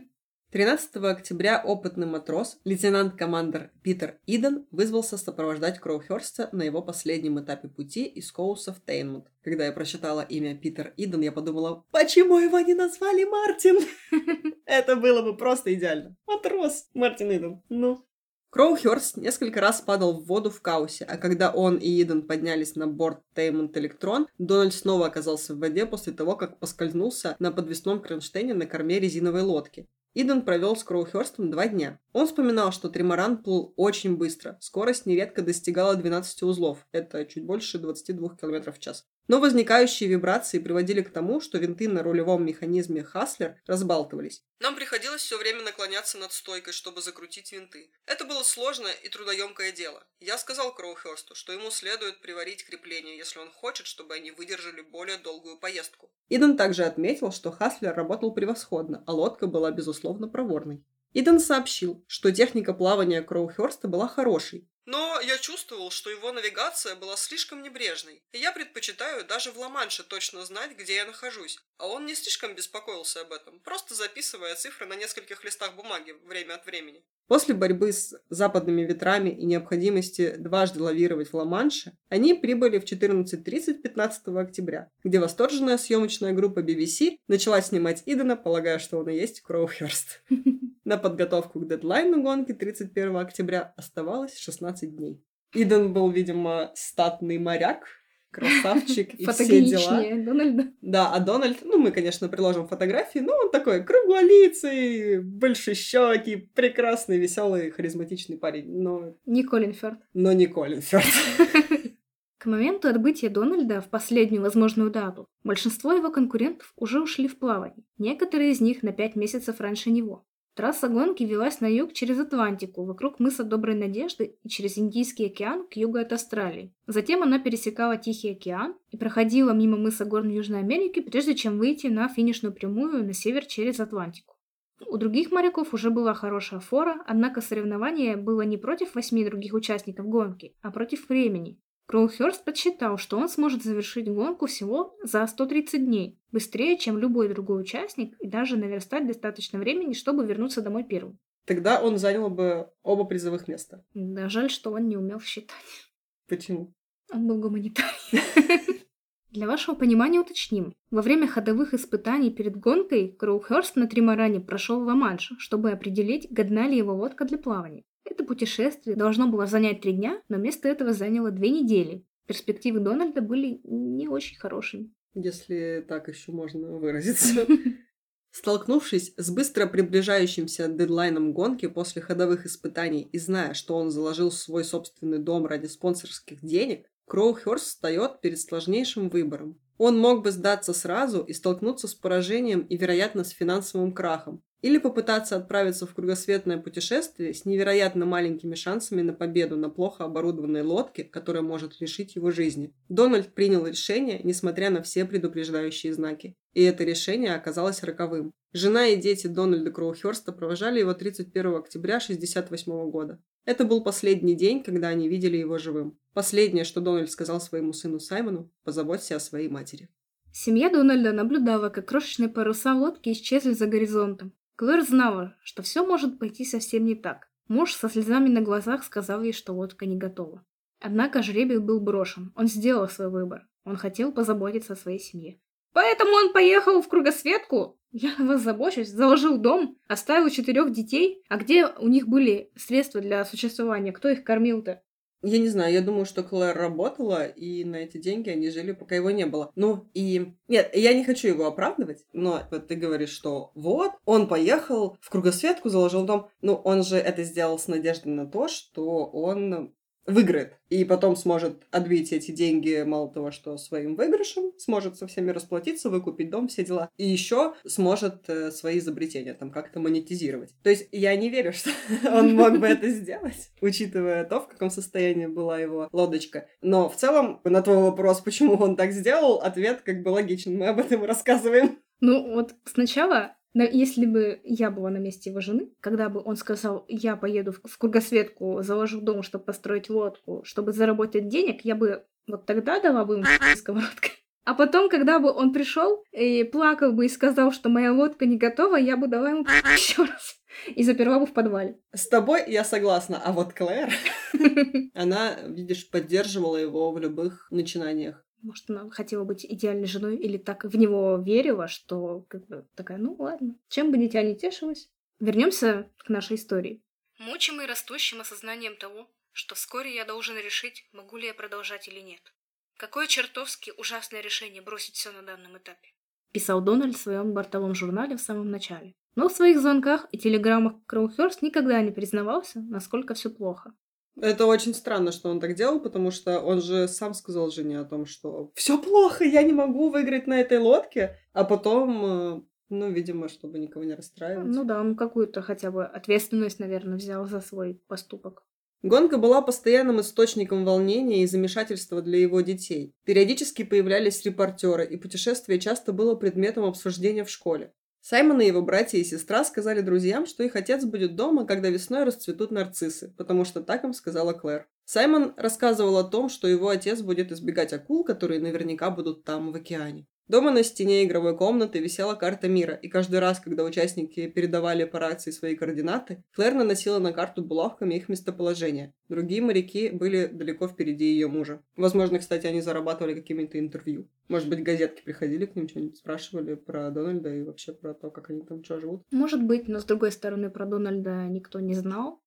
[SPEAKER 1] [LAUGHS] 13 октября опытный матрос, лейтенант-командер Питер Иден, вызвался сопровождать Кроухерста на его последнем этапе пути из Коуса в Тейнмут. Когда я прочитала имя Питер Иден, я подумала, почему его не назвали Мартин? [LAUGHS] Это было бы просто идеально. Матрос Мартин Иден. Ну. Кроухерст несколько раз падал в воду в Каусе, а когда он и Иден поднялись на борт Teignmouth Electron, Дональд снова оказался в воде после того, как поскользнулся на подвесном кронштейне на корме резиновой лодки. Иден провел с Кроухерстом два дня. Он вспоминал, что тримаран плыл очень быстро. Скорость нередко достигала 12 узлов. Это чуть больше 22 км в час. Но возникающие вибрации приводили к тому, что винты на рулевом механизме Хаслер разбалтывались. Нам приходилось все время наклоняться над стойкой, чтобы закрутить винты. Это было сложное и трудоемкое дело. Я сказал Кроухерсту, что ему следует приварить крепление, если он хочет, чтобы они выдержали более долгую поездку. Иден также отметил, что Хаслер работал превосходно, а лодка была, безусловно, проворной. Иден сообщил, что техника плавания Кроухерста была хорошей, но я чувствовал, что его навигация была слишком небрежной, и я предпочитаю даже в Ла-Манше точно знать, где я нахожусь. А он не слишком беспокоился об этом, просто записывая цифры на нескольких листах бумаги время от времени. После борьбы с западными ветрами и необходимости дважды лавировать в Ла-Манше, они прибыли в 14.30 15 октября, где восторженная съемочная группа BBC начала снимать Идена, полагая, что он и есть Кроухерст. [LAUGHS] На подготовку к дедлайну гонки 31 октября оставалось 16 дней. Иден был, видимо, статный моряк, красавчик [LAUGHS] и все дела.
[SPEAKER 2] Дональда.
[SPEAKER 1] Да, а Дональд, ну, мы, конечно, приложим фотографии, но он такой круглолицый, большещекий, прекрасный, веселый, харизматичный парень, но...
[SPEAKER 2] Не Колин Фёрд.
[SPEAKER 1] Но не Колин Фёрд. [LAUGHS]
[SPEAKER 2] К моменту отбытия Дональда в последнюю возможную дату большинство его конкурентов уже ушли в плавание, некоторые из них на пять месяцев раньше него. Трасса гонки велась на юг через Атлантику, вокруг мыса Доброй Надежды и через Индийский океан к югу от Австралии. Затем она пересекала Тихий океан и проходила мимо мыса Горн Южной Америки, прежде чем выйти на финишную прямую на север через Атлантику. У других моряков уже была хорошая фора, однако соревнование было не против восьми других участников гонки, а против времени. Кроухерст подсчитал, что он сможет завершить гонку всего за 130 дней, быстрее, чем любой другой участник, и даже наверстать достаточно времени, чтобы вернуться домой первым.
[SPEAKER 1] Тогда он занял бы оба призовых места.
[SPEAKER 2] Да, жаль, что он не умел считать.
[SPEAKER 1] Почему?
[SPEAKER 2] Он был гуманитарий. [LAUGHS] Для вашего понимания уточним. Во время ходовых испытаний перед гонкой Кроухерст на Тримаране прошел Ла-Манш, чтобы определить, годна ли его лодка для плавания. Это путешествие должно было занять три дня, но вместо этого заняло две недели. Перспективы Дональда были не очень хорошими.
[SPEAKER 1] Если так еще можно выразиться. [LAUGHS] Столкнувшись с быстро приближающимся дедлайном гонки после ходовых испытаний и зная, что он заложил свой собственный дом ради спонсорских денег, Кроухерст встает перед сложнейшим выбором. Он мог бы сдаться сразу и столкнуться с поражением и, вероятно, с финансовым крахом, или попытаться отправиться в кругосветное путешествие с невероятно маленькими шансами на победу на плохо оборудованной лодке, которая может лишить его жизни. Дональд принял решение, несмотря на все предупреждающие знаки. И это решение оказалось роковым. Жена и дети Дональда Кроухерста провожали его 31 октября 1968 года. Это был последний день, когда они видели его живым. Последнее, что Дональд сказал своему сыну Саймону – позаботься о своей матери.
[SPEAKER 2] Семья Дональда наблюдала, как крошечные паруса лодки исчезли за горизонтом. Клэр знала, что все может пойти совсем не так. Муж со слезами на глазах сказал ей, что лодка не готова. Однако жребий был брошен. Он сделал свой выбор. Он хотел позаботиться о своей семье. Поэтому он поехал в кругосветку. Я вас забочусь. Заложил дом, оставил четырех детей. А где у них были средства для существования? Кто их кормил-то?
[SPEAKER 1] Я не знаю, я думаю, что Клэр работала, и на эти деньги они жили, пока его не было. Ну, и... Нет, я не хочу его оправдывать, но вот ты говоришь, что вот, он поехал в кругосветку, заложил дом. Ну, он же это сделал с надеждой на то, что он выиграет. И потом сможет отбить эти деньги, мало того, что своим выигрышем, сможет со всеми расплатиться, выкупить дом, все дела. И еще сможет э, свои изобретения там как-то монетизировать. То есть я не верю, [LAUGHS] что он мог бы это сделать, учитывая то, в каком состоянии была его лодочка. Но в целом, на твой вопрос, почему он так сделал, ответ как бы логичен. Мы об этом рассказываем.
[SPEAKER 2] Ну вот сначала но если бы я была на месте его жены, когда бы он сказал, я поеду в кругосветку, заложу дом, чтобы построить лодку, чтобы заработать денег, я бы вот тогда дала бы ему [LAUGHS] сковородкой. А потом, когда бы он пришел и плакал бы и сказал, что моя лодка не готова, я бы дала ему [LAUGHS] еще раз. И заперла бы в подвале.
[SPEAKER 1] С тобой я согласна, а вот Клэр, [LAUGHS] она, видишь, поддерживала его в любых начинаниях.
[SPEAKER 2] Может, она хотела быть идеальной женой или так в него верила, что как бы такая, ну ладно, чем бы дитя не тешилась. Вернемся к нашей истории.
[SPEAKER 3] Мучимый растущим осознанием того, что вскоре я должен решить, могу ли я продолжать или нет. Какое чертовски ужасное решение бросить все на данном этапе.
[SPEAKER 2] Писал Дональд в своем бортовом журнале в самом начале. Но в своих звонках и телеграммах Кроухерст никогда не признавался, насколько все плохо.
[SPEAKER 1] Это очень странно, что он так делал, потому что он же сам сказал жене о том, что все плохо, я не могу выиграть на этой лодке, а потом, э, ну, видимо, чтобы никого не расстраивать.
[SPEAKER 2] Ну да, он какую-то хотя бы ответственность, наверное, взял за свой поступок.
[SPEAKER 1] Гонка была постоянным источником волнения и замешательства для его детей. Периодически появлялись репортеры, и путешествие часто было предметом обсуждения в школе. Саймон и его братья и сестра сказали друзьям, что их отец будет дома, когда весной расцветут нарциссы, потому что так им сказала Клэр. Саймон рассказывал о том, что его отец будет избегать акул, которые наверняка будут там, в океане. Дома на стене игровой комнаты висела карта мира, и каждый раз, когда участники передавали по рации свои координаты, Клэр наносила на карту булавками их местоположение. Другие моряки были далеко впереди ее мужа. Возможно, кстати, они зарабатывали какими-то интервью. Может быть, газетки приходили к ним, что-нибудь спрашивали про Дональда и вообще про то, как они там что живут.
[SPEAKER 2] Может быть, но с другой стороны, про Дональда никто не знал.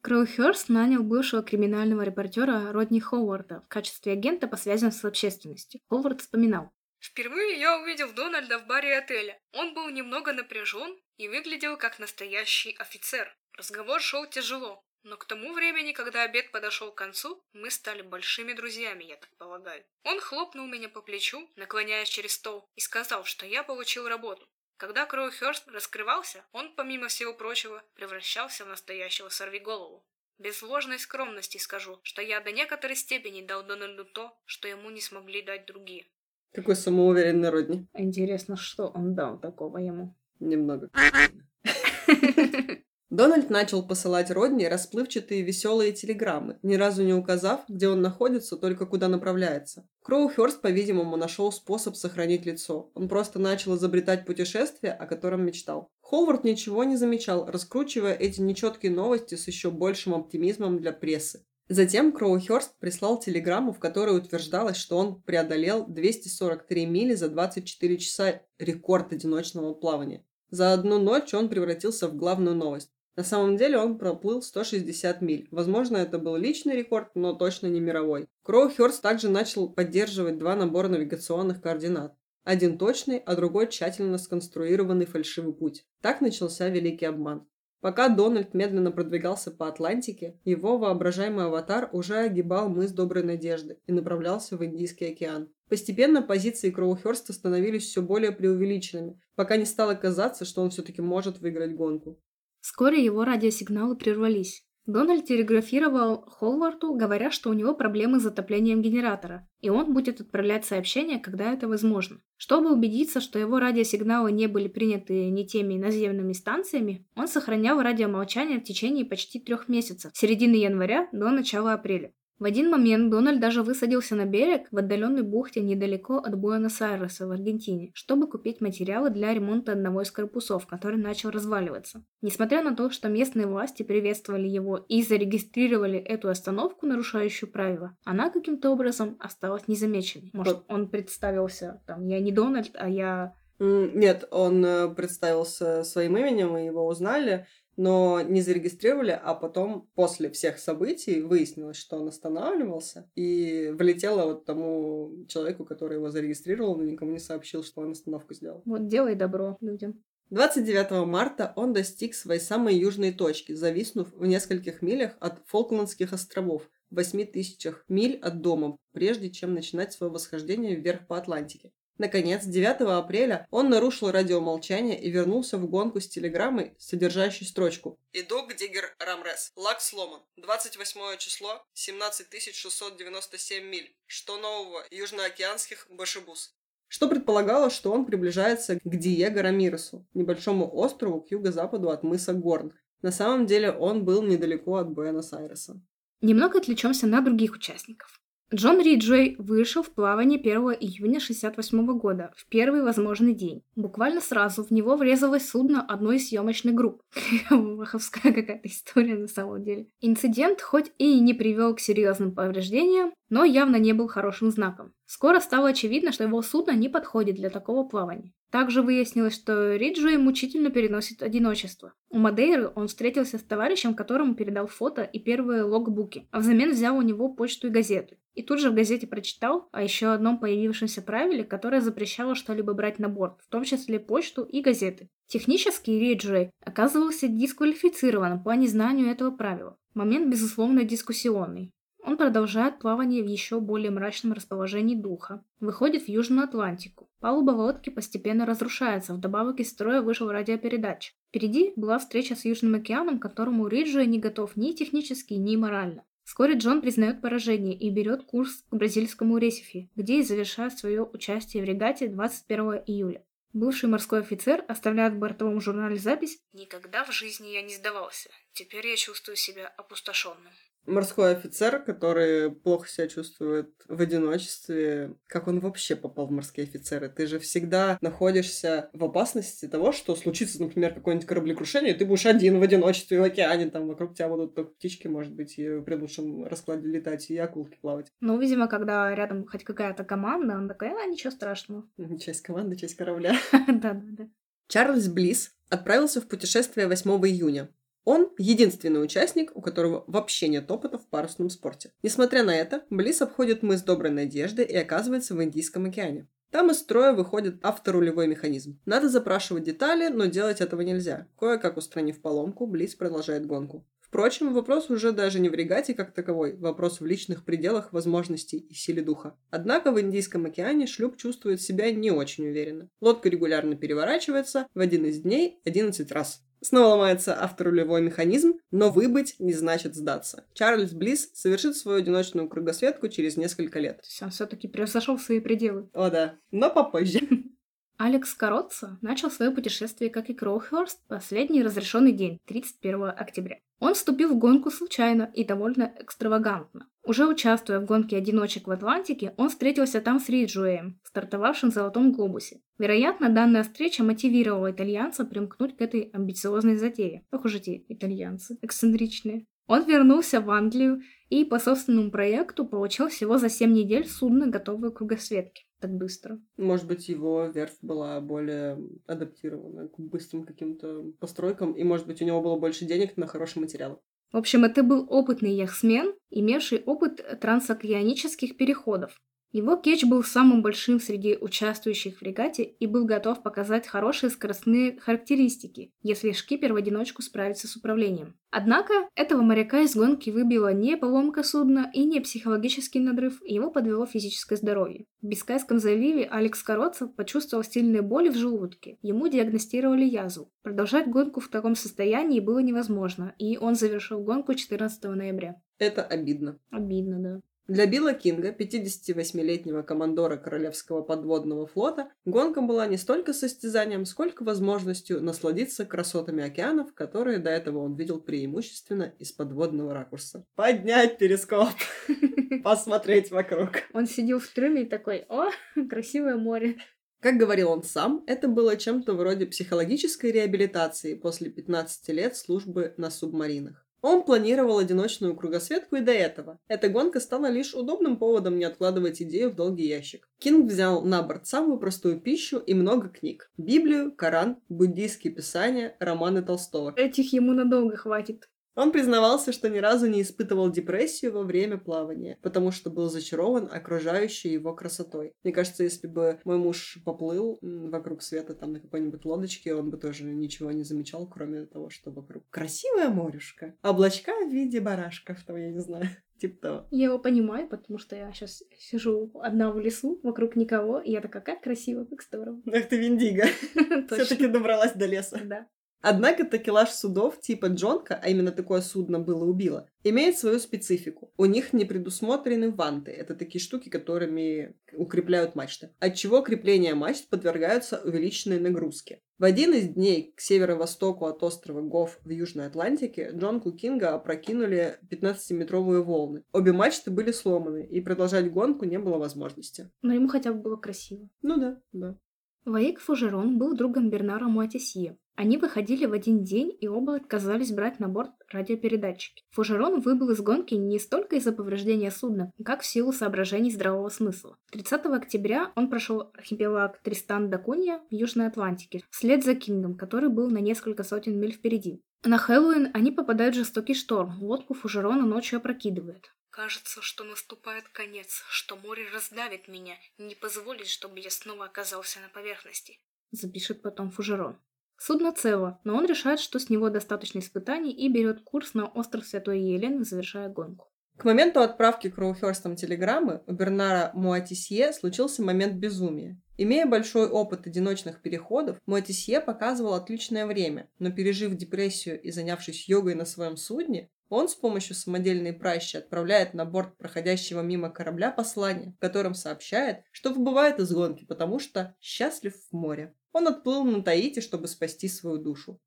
[SPEAKER 2] Кроухерст нанял бывшего криминального репортера Родни Ховарда в качестве агента по связям с общественностью. Ховард вспоминал.
[SPEAKER 3] Впервые я увидел Дональда в баре отеля. Он был немного напряжен и выглядел как настоящий офицер. Разговор шел тяжело, но к тому времени, когда обед подошел к концу, мы стали большими друзьями, я так полагаю. Он хлопнул меня по плечу, наклоняясь через стол, и сказал, что я получил работу. Когда Кроухерст раскрывался, он, помимо всего прочего, превращался в настоящего сорвиголову. Без ложной скромности скажу, что я до некоторой степени дал Дональду то, что ему не смогли дать другие.
[SPEAKER 1] Какой самоуверенный Родни.
[SPEAKER 2] Интересно, что он дал такого ему?
[SPEAKER 1] Немного. [LAUGHS] Дональд начал посылать Родни расплывчатые веселые телеграммы, ни разу не указав, где он находится, только куда направляется. Кроухерст, по-видимому, нашел способ сохранить лицо. Он просто начал изобретать путешествие, о котором мечтал. Ховард ничего не замечал, раскручивая эти нечеткие новости с еще большим оптимизмом для прессы. Затем Кроухерст прислал телеграмму, в которой утверждалось, что он преодолел 243 мили за 24 часа рекорд одиночного плавания. За одну ночь он превратился в главную новость. На самом деле он проплыл 160 миль. Возможно, это был личный рекорд, но точно не мировой. Кроухерст также начал поддерживать два набора навигационных координат. Один точный, а другой тщательно сконструированный фальшивый путь. Так начался великий обман. Пока Дональд медленно продвигался по Атлантике, его воображаемый аватар уже огибал мыс Доброй Надежды и направлялся в Индийский океан. Постепенно позиции Кроухерста становились все более преувеличенными, пока не стало казаться, что он все-таки может выиграть гонку.
[SPEAKER 2] Вскоре его радиосигналы прервались. Дональд телеграфировал Холварту, говоря, что у него проблемы с затоплением генератора, и он будет отправлять сообщения, когда это возможно. Чтобы убедиться, что его радиосигналы не были приняты не теми наземными станциями, он сохранял радиомолчание в течение почти трех месяцев, с середины января до начала апреля. В один момент Дональд даже высадился на берег в отдаленной бухте недалеко от Буэнос-Айреса в Аргентине, чтобы купить материалы для ремонта одного из корпусов, который начал разваливаться. Несмотря на то, что местные власти приветствовали его и зарегистрировали эту остановку, нарушающую правила, она каким-то образом осталась незамеченной. Может, он представился, там, я не Дональд, а я
[SPEAKER 1] нет, он э, представился своим именем, и его узнали, но не зарегистрировали, а потом после всех событий выяснилось, что он останавливался, и влетело вот тому человеку, который его зарегистрировал, но никому не сообщил, что он остановку сделал.
[SPEAKER 2] Вот делай добро людям.
[SPEAKER 1] 29 марта он достиг своей самой южной точки, зависнув в нескольких милях от Фолкландских островов, в 8 тысячах миль от дома, прежде чем начинать свое восхождение вверх по Атлантике. Наконец, 9 апреля он нарушил радиомолчание и вернулся в гонку с телеграммой, содержащей строчку «Иду к Диггер Рамрес. Лак сломан. 28 число. 17697 миль. Что нового? Южноокеанских Башибус». Что предполагало, что он приближается к Диего Рамиресу, небольшому острову к юго-западу от мыса Горн. На самом деле он был недалеко от Буэнос-Айреса.
[SPEAKER 2] Немного отвлечемся на других участников. Джон Риджуэй вышел в плавание 1 июня 1968 года, в первый возможный день. Буквально сразу в него врезалось судно одной из съемочных групп. [LAUGHS] Ваховская какая-то история на самом деле. Инцидент хоть и не привел к серьезным повреждениям, но явно не был хорошим знаком. Скоро стало очевидно, что его судно не подходит для такого плавания. Также выяснилось, что Риджуэй мучительно переносит одиночество. У Мадейры он встретился с товарищем, которому передал фото и первые логбуки, а взамен взял у него почту и газеты. И тут же в газете прочитал о еще одном появившемся правиле, которое запрещало что-либо брать на борт, в том числе почту и газеты. Технически Риджуэй оказывался дисквалифицирован по незнанию этого правила. Момент, безусловно, дискуссионный. Он продолжает плавание в еще более мрачном расположении духа. Выходит в Южную Атлантику. Палуба лодки постепенно разрушается, вдобавок из строя вышел радиопередач. Впереди была встреча с Южным океаном, которому Риджуэй не готов ни технически, ни морально. Вскоре Джон признает поражение и берет курс к бразильскому Ресифе, где и завершает свое участие в регате 21 июля. Бывший морской офицер оставляет в бортовом журнале запись
[SPEAKER 3] «Никогда в жизни я не сдавался. Теперь я чувствую себя опустошенным»
[SPEAKER 1] морской офицер, который плохо себя чувствует в одиночестве. Как он вообще попал в морские офицеры? Ты же всегда находишься в опасности того, что случится, например, какое-нибудь кораблекрушение, и ты будешь один в одиночестве в океане, там вокруг тебя будут только птички, может быть, и при лучшем раскладе летать, и акулки плавать.
[SPEAKER 2] Ну, видимо, когда рядом хоть какая-то команда, он такой, а, ничего страшного.
[SPEAKER 1] Часть команды, часть корабля. [LAUGHS]
[SPEAKER 2] Да-да-да.
[SPEAKER 1] Чарльз Близ отправился в путешествие 8 июня. Он единственный участник, у которого вообще нет опыта в парусном спорте. Несмотря на это, Близ обходит мыс Доброй Надежды и оказывается в Индийском океане. Там из строя выходит авторулевой механизм. Надо запрашивать детали, но делать этого нельзя. Кое-как устранив поломку, Близ продолжает гонку. Впрочем, вопрос уже даже не в регате как таковой, вопрос в личных пределах возможностей и силе духа. Однако в Индийском океане шлюп чувствует себя не очень уверенно. Лодка регулярно переворачивается в один из дней 11 раз. Снова ломается авторулевой механизм, но выбыть не значит сдаться. Чарльз Близ совершит свою одиночную кругосветку через несколько лет.
[SPEAKER 2] То есть он все-таки превзошел свои пределы.
[SPEAKER 1] О да, но попозже. [LAUGHS]
[SPEAKER 2] Алекс Коротца начал свое путешествие, как и Кроухерст, последний разрешенный день, 31 октября. Он вступил в гонку случайно и довольно экстравагантно. Уже участвуя в гонке одиночек в Атлантике, он встретился там с Риджуэем, стартовавшим в Золотом Глобусе. Вероятно, данная встреча мотивировала итальянца примкнуть к этой амбициозной затее. Ох уж эти итальянцы, эксцентричные. Он вернулся в Англию и по собственному проекту получил всего за 7 недель судно, готовое к кругосветке так быстро.
[SPEAKER 1] Может быть, его верфь была более адаптирована к быстрым каким-то постройкам, и, может быть, у него было больше денег на хорошие материалы.
[SPEAKER 2] В общем, это был опытный яхтсмен, имевший опыт трансокеанических переходов. Его кетч был самым большим среди участвующих в регате и был готов показать хорошие скоростные характеристики, если шкипер в одиночку справится с управлением. Однако этого моряка из гонки выбила не поломка судна и не психологический надрыв, его подвело физическое здоровье. В Бискайском заливе Алекс Короцев почувствовал сильные боли в желудке. Ему диагностировали язву. Продолжать гонку в таком состоянии было невозможно, и он завершил гонку 14 ноября.
[SPEAKER 1] Это обидно.
[SPEAKER 2] Обидно, да.
[SPEAKER 1] Для Билла Кинга, 58-летнего командора Королевского подводного флота, гонка была не столько состязанием, сколько возможностью насладиться красотами океанов, которые до этого он видел преимущественно из подводного ракурса. Поднять перископ, [LAUGHS] посмотреть вокруг.
[SPEAKER 2] Он сидел в трюме и такой, о, красивое море.
[SPEAKER 1] Как говорил он сам, это было чем-то вроде психологической реабилитации после 15 лет службы на субмаринах. Он планировал одиночную кругосветку и до этого. Эта гонка стала лишь удобным поводом не откладывать идею в долгий ящик. Кинг взял на борт самую простую пищу и много книг. Библию, Коран, буддийские писания, романы Толстого.
[SPEAKER 2] Этих ему надолго хватит.
[SPEAKER 1] Он признавался, что ни разу не испытывал депрессию во время плавания, потому что был зачарован окружающей его красотой. Мне кажется, если бы мой муж поплыл вокруг света там на какой-нибудь лодочке, он бы тоже ничего не замечал, кроме того, что вокруг красивая морюшка, облачка в виде барашков, там, я не знаю. [LAUGHS] Типа того.
[SPEAKER 2] Я его понимаю, потому что я сейчас сижу одна в лесу, вокруг никого, и я такая, как красиво, как здорово.
[SPEAKER 1] Ах ты, Виндиго. [LAUGHS] Все-таки добралась до леса.
[SPEAKER 2] Да.
[SPEAKER 1] Однако такелаж судов типа Джонка, а именно такое судно было убило, имеет свою специфику. У них не предусмотрены ванты. Это такие штуки, которыми укрепляют мачты. Отчего крепления мачт подвергаются увеличенной нагрузке. В один из дней к северо-востоку от острова Гоф в Южной Атлантике Джонку Кинга опрокинули 15-метровые волны. Обе мачты были сломаны, и продолжать гонку не было возможности.
[SPEAKER 2] Но ему хотя бы было красиво.
[SPEAKER 1] Ну да, да.
[SPEAKER 2] Ваик Фужерон был другом Бернара Муатисье. Они выходили в один день и оба отказались брать на борт радиопередатчики. Фужерон выбыл из гонки не столько из-за повреждения судна, как в силу соображений здравого смысла. 30 октября он прошел архипелаг Тристан да Кунья в Южной Атлантике, вслед за Кингом, который был на несколько сотен миль впереди. На Хэллоуин они попадают в жестокий шторм, лодку Фужерона ночью опрокидывает.
[SPEAKER 3] Кажется, что наступает конец, что море раздавит меня, не позволит, чтобы я снова оказался на поверхности.
[SPEAKER 2] Запишет потом Фужерон. Судно цело, но он решает, что с него достаточно испытаний и берет курс на остров Святой Елены, завершая гонку.
[SPEAKER 1] К моменту отправки Кроухерстом телеграммы у Бернара Муатисье случился момент безумия. Имея большой опыт одиночных переходов, Муатисье показывал отличное время, но пережив депрессию и занявшись йогой на своем судне, он с помощью самодельной пращи отправляет на борт проходящего мимо корабля послание, в котором сообщает, что выбывает из гонки, потому что счастлив в море. Он отплыл на Таити, чтобы спасти свою душу.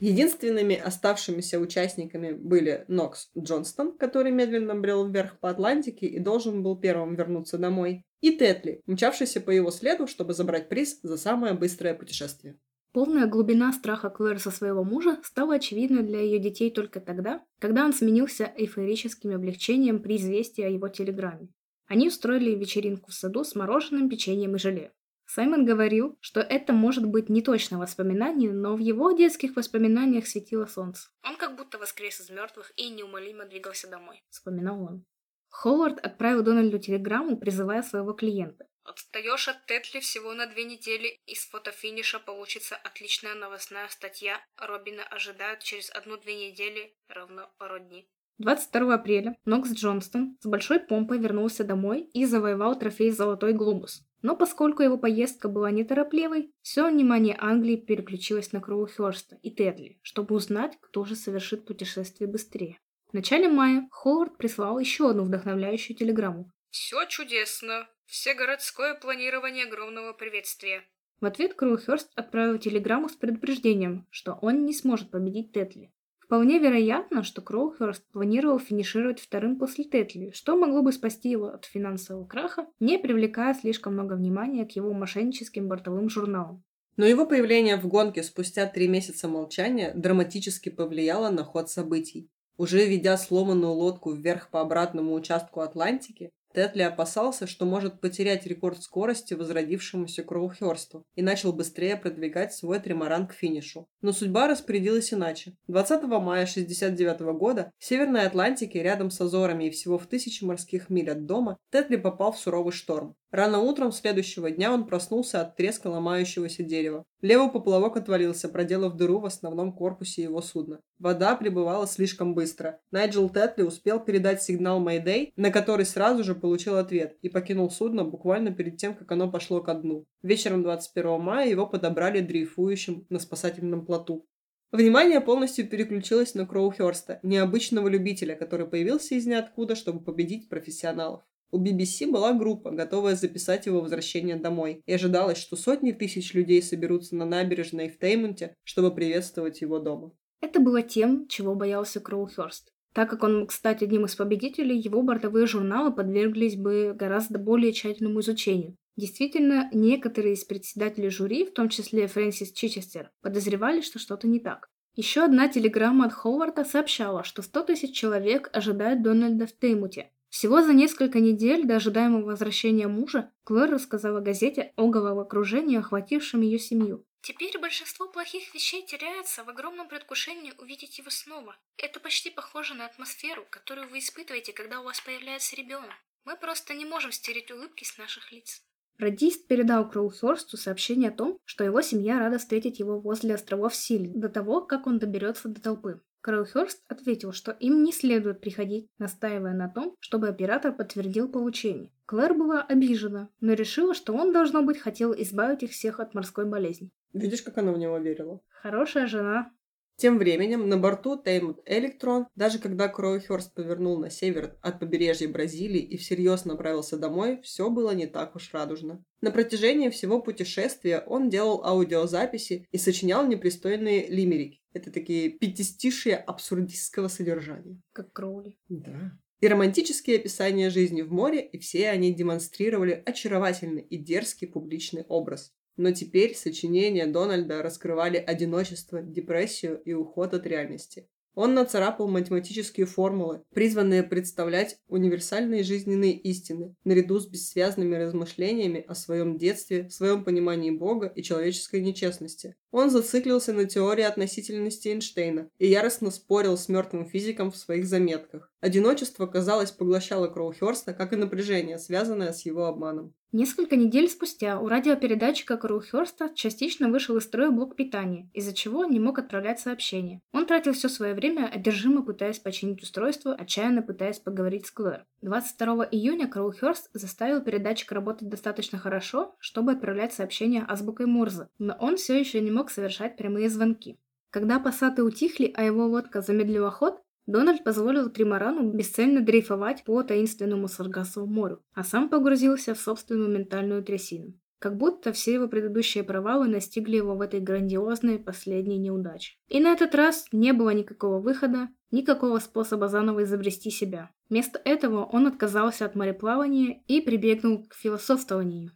[SPEAKER 1] Единственными оставшимися участниками были Нокс Джонстон, который медленно брел вверх по Атлантике и должен был первым вернуться домой, и Тетли, мчавшийся по его следу, чтобы забрать приз за самое быстрое путешествие.
[SPEAKER 2] Полная глубина страха Клэр со своего мужа стала очевидной для ее детей только тогда, когда он сменился эйфорическим облегчением при известии о его телеграмме. Они устроили вечеринку в саду с мороженым, печеньем и желе. Саймон говорил, что это может быть не точно воспоминание, но в его детских воспоминаниях светило солнце.
[SPEAKER 3] Он как будто воскрес из мертвых и неумолимо двигался домой.
[SPEAKER 2] Вспоминал он. Ховард отправил Дональду телеграмму, призывая своего клиента.
[SPEAKER 3] Отстаешь от Тетли всего на две недели, из фотофиниша получится отличная новостная статья. Робина ожидают через одну-две недели, равно пару дней.
[SPEAKER 2] 22 апреля Нокс Джонстон с большой помпой вернулся домой и завоевал трофей «Золотой глобус». Но поскольку его поездка была неторопливой, все внимание Англии переключилось на Кроухерста и Тедли, чтобы узнать, кто же совершит путешествие быстрее. В начале мая Ховард прислал еще одну вдохновляющую телеграмму.
[SPEAKER 3] «Все чудесно. Все городское планирование огромного приветствия».
[SPEAKER 2] В ответ Кроухерст отправил телеграмму с предупреждением, что он не сможет победить Тетли. Вполне вероятно, что Кроухерст планировал финишировать вторым после Тетли, что могло бы спасти его от финансового краха, не привлекая слишком много внимания к его мошенническим бортовым журналам.
[SPEAKER 1] Но его появление в гонке спустя три месяца молчания драматически повлияло на ход событий. Уже ведя сломанную лодку вверх по обратному участку Атлантики, Тетли опасался, что может потерять рекорд скорости возродившемуся Кроухерсту и начал быстрее продвигать свой тримаран к финишу. Но судьба распорядилась иначе. 20 мая 1969 года в Северной Атлантике, рядом с Азорами и всего в тысячи морских миль от дома, Тетли попал в суровый шторм. Рано утром следующего дня он проснулся от треска ломающегося дерева. Левый поплавок отвалился, проделав дыру в основном корпусе его судна. Вода прибывала слишком быстро. Найджел Тетли успел передать сигнал Мэйдэй, на который сразу же получил ответ, и покинул судно буквально перед тем, как оно пошло ко дну. Вечером 21 мая его подобрали дрейфующим на спасательном плоту. Внимание полностью переключилось на Кроухерста, необычного любителя, который появился из ниоткуда, чтобы победить профессионалов. У BBC была группа, готовая записать его возвращение домой, и ожидалось, что сотни тысяч людей соберутся на набережной в Теймонте, чтобы приветствовать его дома.
[SPEAKER 2] Это было тем, чего боялся Кроухерст. Так как он мог стать одним из победителей, его бортовые журналы подверглись бы гораздо более тщательному изучению. Действительно, некоторые из председателей жюри, в том числе Фрэнсис Чичестер, подозревали, что что-то не так. Еще одна телеграмма от Ховарда сообщала, что 100 тысяч человек ожидают Дональда в Теймуте, всего за несколько недель до ожидаемого возвращения мужа Клэр рассказала газете о головокружении, охватившем ее семью.
[SPEAKER 3] Теперь большинство плохих вещей теряется в огромном предвкушении увидеть его снова. Это почти похоже на атмосферу, которую вы испытываете, когда у вас появляется ребенок. Мы просто не можем стереть улыбки с наших лиц.
[SPEAKER 2] Радист передал Кроухерсту сообщение о том, что его семья рада встретить его возле островов Сили до того, как он доберется до толпы. Кроухерст ответил, что им не следует приходить, настаивая на том, чтобы оператор подтвердил получение. Клэр была обижена, но решила, что он, должно быть, хотел избавить их всех от морской болезни.
[SPEAKER 1] Видишь, как она в него верила?
[SPEAKER 2] Хорошая жена.
[SPEAKER 1] Тем временем на борту Теймут Электрон, даже когда Кроухерст повернул на север от побережья Бразилии и всерьез направился домой, все было не так уж радужно. На протяжении всего путешествия он делал аудиозаписи и сочинял непристойные лимерики. Это такие пятистишие абсурдистского содержания.
[SPEAKER 2] Как Кроули.
[SPEAKER 1] Да. И романтические описания жизни в море, и все они демонстрировали очаровательный и дерзкий публичный образ. Но теперь сочинения Дональда раскрывали одиночество, депрессию и уход от реальности. Он нацарапал математические формулы, призванные представлять универсальные жизненные истины, наряду с бессвязными размышлениями о своем детстве, своем понимании Бога и человеческой нечестности. Он зациклился на теории относительности Эйнштейна и яростно спорил с мертвым физиком в своих заметках. Одиночество, казалось, поглощало Кроухерста, как и напряжение, связанное с его обманом.
[SPEAKER 2] Несколько недель спустя у радиопередатчика Кроухерста частично вышел из строя блок питания, из-за чего он не мог отправлять сообщения. Он тратил все свое время, одержимо пытаясь починить устройство, отчаянно пытаясь поговорить с Клэр. 22 июня Кроухерст заставил передатчик работать достаточно хорошо, чтобы отправлять сообщения азбукой Морзе, но он все еще не мог совершать прямые звонки. Когда пассаты утихли, а его лодка замедлила ход, Дональд позволил Тримарану бесцельно дрейфовать по таинственному Саргасову морю, а сам погрузился в собственную ментальную трясину. Как будто все его предыдущие провалы настигли его в этой грандиозной последней неудаче. И на этот раз не было никакого выхода, никакого способа заново изобрести себя. Вместо этого он отказался от мореплавания и прибегнул к философствованию.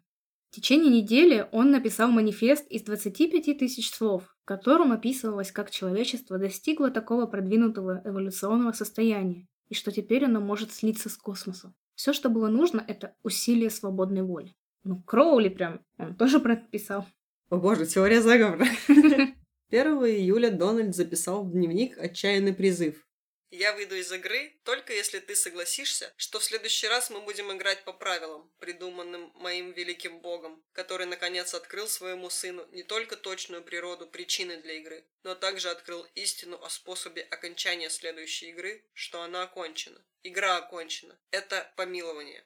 [SPEAKER 2] В течение недели он написал манифест из 25 тысяч слов, в котором описывалось, как человечество достигло такого продвинутого эволюционного состояния, и что теперь оно может слиться с космосом. Все, что было нужно, это усилие свободной воли. Ну, Кроули прям, он тоже про это писал.
[SPEAKER 1] О боже, теория заговора. [LAUGHS] 1 июля Дональд записал в дневник отчаянный призыв. Я выйду из игры, только если ты согласишься, что в следующий раз мы будем играть по правилам, придуманным моим великим богом, который наконец открыл своему сыну не только точную природу причины для игры, но также открыл истину о способе окончания следующей игры, что она окончена. Игра окончена. Это помилование.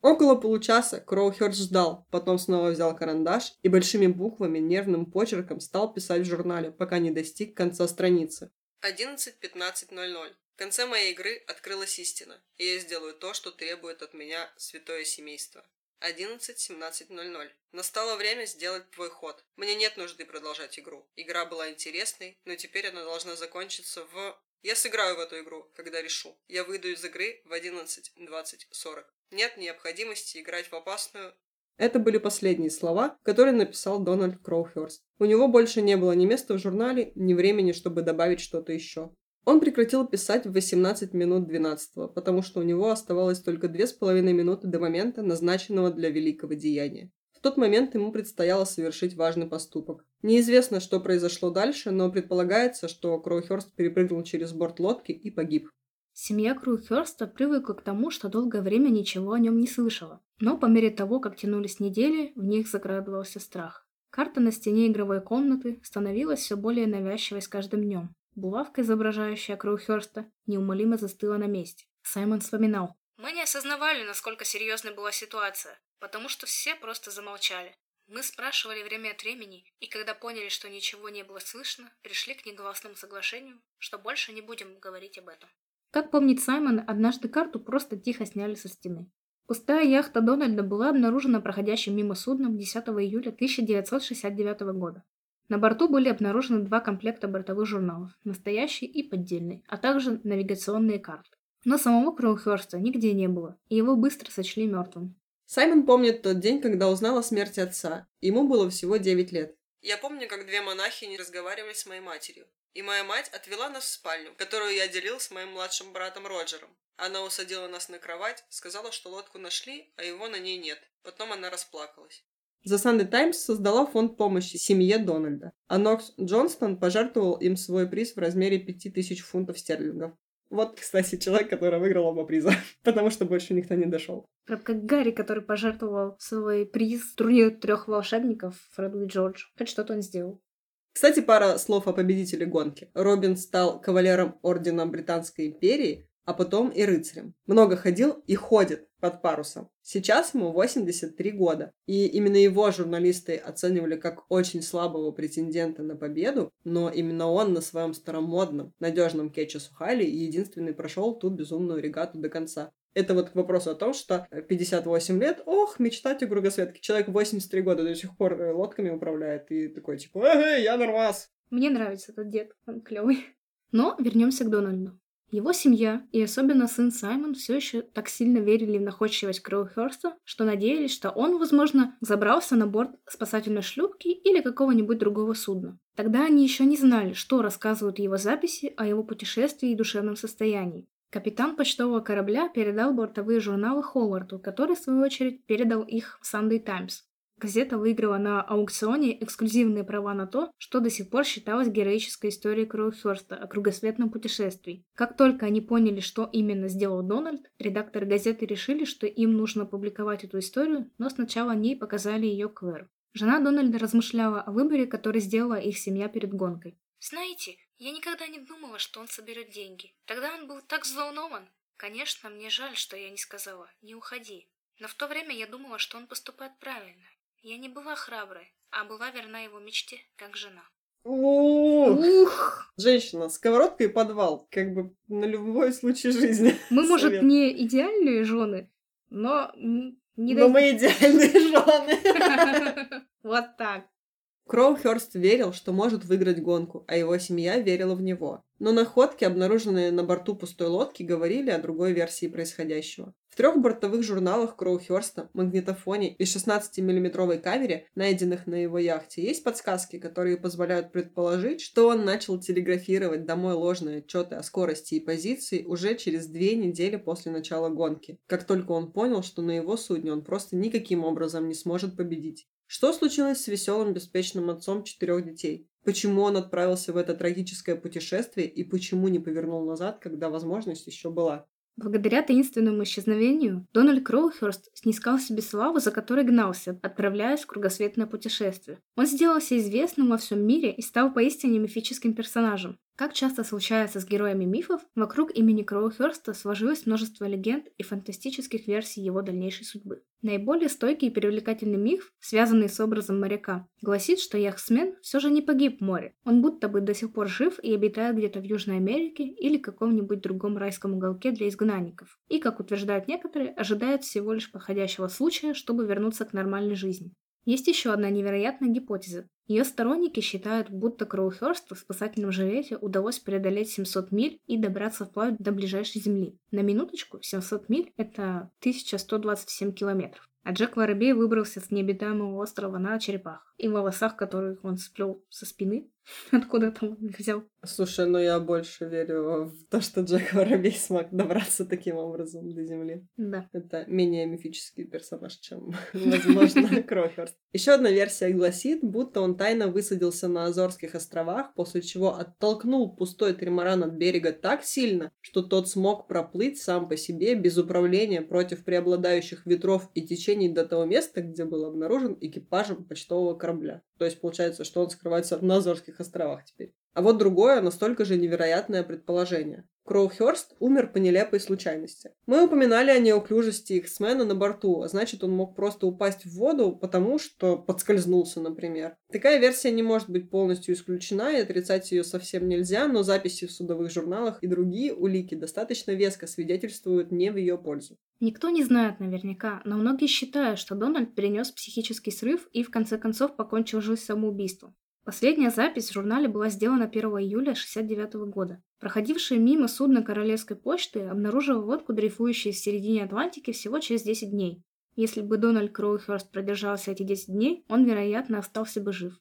[SPEAKER 1] Около получаса Кроухерст ждал, потом снова взял карандаш и большими буквами нервным почерком стал писать в журнале, пока не достиг конца страницы. 11.15.00. В конце моей игры открылась истина, и я сделаю то, что требует от меня святое семейство. 11.17.00. Настало время сделать твой ход. Мне нет нужды продолжать игру. Игра была интересной, но теперь она должна закончиться в... Я сыграю в эту игру, когда решу. Я выйду из игры в 11.20.40. Нет необходимости играть в опасную... Это были последние слова, которые написал Дональд Кроухерст. У него больше не было ни места в журнале, ни времени, чтобы добавить что-то еще. Он прекратил писать в 18 минут 12, потому что у него оставалось только две с половиной минуты до момента, назначенного для великого деяния. В тот момент ему предстояло совершить важный поступок. Неизвестно, что произошло дальше, но предполагается, что Кроухерст перепрыгнул через борт лодки и погиб.
[SPEAKER 2] Семья Круихерста привыкла к тому, что долгое время ничего о нем не слышала. Но по мере того, как тянулись недели, в них закрадывался страх. Карта на стене игровой комнаты становилась все более навязчивой с каждым днем. Булавка, изображающая Кроухерста, неумолимо застыла на месте. Саймон вспоминал.
[SPEAKER 3] «Мы не осознавали, насколько серьезной была ситуация, потому что все просто замолчали. Мы спрашивали время от времени, и когда поняли, что ничего не было слышно, пришли к негласному соглашению, что больше не будем говорить об этом.
[SPEAKER 2] Как помнит Саймон, однажды карту просто тихо сняли со стены. Пустая яхта Дональда была обнаружена проходящим мимо судном 10 июля 1969 года. На борту были обнаружены два комплекта бортовых журналов, настоящий и поддельный, а также навигационные карты. Но самого Кроухерста нигде не было, и его быстро сочли мертвым.
[SPEAKER 1] Саймон помнит тот день, когда узнал о смерти отца. Ему было всего 9 лет. Я помню, как две монахи не разговаривали с моей матерью и моя мать отвела нас в спальню, которую я делил с моим младшим братом Роджером. Она усадила нас на кровать, сказала, что лодку нашли, а его на ней нет. Потом она расплакалась. The Sunday Times создала фонд помощи семье Дональда, а Нокс Джонстон пожертвовал им свой приз в размере 5000 фунтов стерлингов. Вот, кстати, человек, который выиграл оба приза, [LAUGHS] потому что больше никто не дошел.
[SPEAKER 2] Прям как Гарри, который пожертвовал свой приз турниру трех волшебников Фреду и Джордж. Хоть что-то он сделал.
[SPEAKER 1] Кстати, пара слов о победителе гонки. Робин стал кавалером Ордена Британской империи, а потом и рыцарем. Много ходил и ходит под парусом. Сейчас ему 83 года. И именно его журналисты оценивали как очень слабого претендента на победу, но именно он на своем старомодном, надежном кетче Сухали единственный прошел ту безумную регату до конца. Это вот к вопросу о том, что 58 лет, ох, мечтать о кругосветке. Человек 83 года до сих пор э, лодками управляет и такой типа, эй, я нормас.
[SPEAKER 2] Мне нравится этот дед, он клевый. Но вернемся к Дональду. Его семья и особенно сын Саймон все еще так сильно верили в находчивость Кроухерста, что надеялись, что он, возможно, забрался на борт спасательной шлюпки или какого-нибудь другого судна. Тогда они еще не знали, что рассказывают его записи о его путешествии и душевном состоянии. Капитан почтового корабля передал бортовые журналы Ховарду, который, в свою очередь, передал их в Sunday Times. Газета выиграла на аукционе эксклюзивные права на то, что до сих пор считалось героической историей Кроухерста о кругосветном путешествии. Как только они поняли, что именно сделал Дональд, редакторы газеты решили, что им нужно опубликовать эту историю, но сначала они показали ее Клэр. Жена Дональда размышляла о выборе, который сделала их семья перед гонкой.
[SPEAKER 3] Знаете, я никогда не думала, что он соберет деньги. Тогда он был так взволнован. Конечно, мне жаль, что я не сказала «не уходи». Но в то время я думала, что он поступает правильно. Я не была храброй, а была верна его мечте, как жена.
[SPEAKER 1] Ух! Женщина, сковородка и подвал. Как бы на любой случай жизни. [LAUGHS]
[SPEAKER 2] Мы, может, не идеальные жены, но
[SPEAKER 1] не Но мы идеальные [LAUGHS] жены. [LAUGHS]
[SPEAKER 2] Вот так.
[SPEAKER 1] Кроухерст верил, что может выиграть гонку, а его семья верила в него. Но находки, обнаруженные на борту пустой лодки, говорили о другой версии происходящего. В трех бортовых журналах Кроухерста, магнитофоне и 16-миллиметровой камере, найденных на его яхте, есть подсказки, которые позволяют предположить, что он начал телеграфировать домой ложные отчеты о скорости и позиции уже через две недели после начала гонки, как только он понял, что на его судне он просто никаким образом не сможет победить. Что случилось с веселым, беспечным отцом четырех детей? Почему он отправился в это трагическое путешествие и почему не повернул назад, когда возможность еще была?
[SPEAKER 2] Благодаря таинственному исчезновению, Дональд Кроухерст снискал себе славу, за которой гнался, отправляясь в кругосветное путешествие. Он сделался известным во всем мире и стал поистине мифическим персонажем. Как часто случается с героями мифов, вокруг имени Кроухерста сложилось множество легенд и фантастических версий его дальнейшей судьбы. Наиболее стойкий и привлекательный миф, связанный с образом моряка, гласит, что яхтсмен все же не погиб в море. Он будто бы до сих пор жив и обитает где-то в Южной Америке или каком-нибудь другом райском уголке для изгнанников. И, как утверждают некоторые, ожидает всего лишь подходящего случая, чтобы вернуться к нормальной жизни. Есть еще одна невероятная гипотеза. Ее сторонники считают, будто Кроухерсту в спасательном жилете удалось преодолеть 700 миль и добраться вплавь до ближайшей земли. На минуточку, 700 миль — это 1127 километров. А Джек Воробей выбрался с необитаемого острова на черепах и волосах, которых он сплел со спины. [LAUGHS] Откуда там он взял?
[SPEAKER 1] Слушай, ну я больше верю в то, что Джек Воробей смог добраться таким образом до Земли.
[SPEAKER 2] Да.
[SPEAKER 1] Это менее мифический персонаж, чем, [LAUGHS] возможно, [LAUGHS] Крохерст. Еще одна версия гласит, будто он тайно высадился на Азорских островах, после чего оттолкнул пустой тримаран от берега так сильно, что тот смог проплыть сам по себе без управления против преобладающих ветров и течений до того места, где был обнаружен экипажем почтового корабля. То есть получается, что он скрывается на Азорских островах теперь. А вот другое, настолько же невероятное предположение. Кроухерст умер по нелепой случайности. Мы упоминали о неуклюжести Иксмена на борту, а значит, он мог просто упасть в воду, потому что подскользнулся, например. Такая версия не может быть полностью исключена, и отрицать ее совсем нельзя, но записи в судовых журналах и другие улики достаточно веско свидетельствуют не в ее пользу.
[SPEAKER 2] Никто не знает наверняка, но многие считают, что Дональд перенес психический срыв и в конце концов покончил жизнь самоубийством. Последняя запись в журнале была сделана 1 июля 1969 года. Проходившее мимо судно Королевской почты обнаружило лодку, дрейфующую в середине Атлантики всего через 10 дней. Если бы Дональд Кроухерст продержался эти 10 дней, он, вероятно, остался бы жив.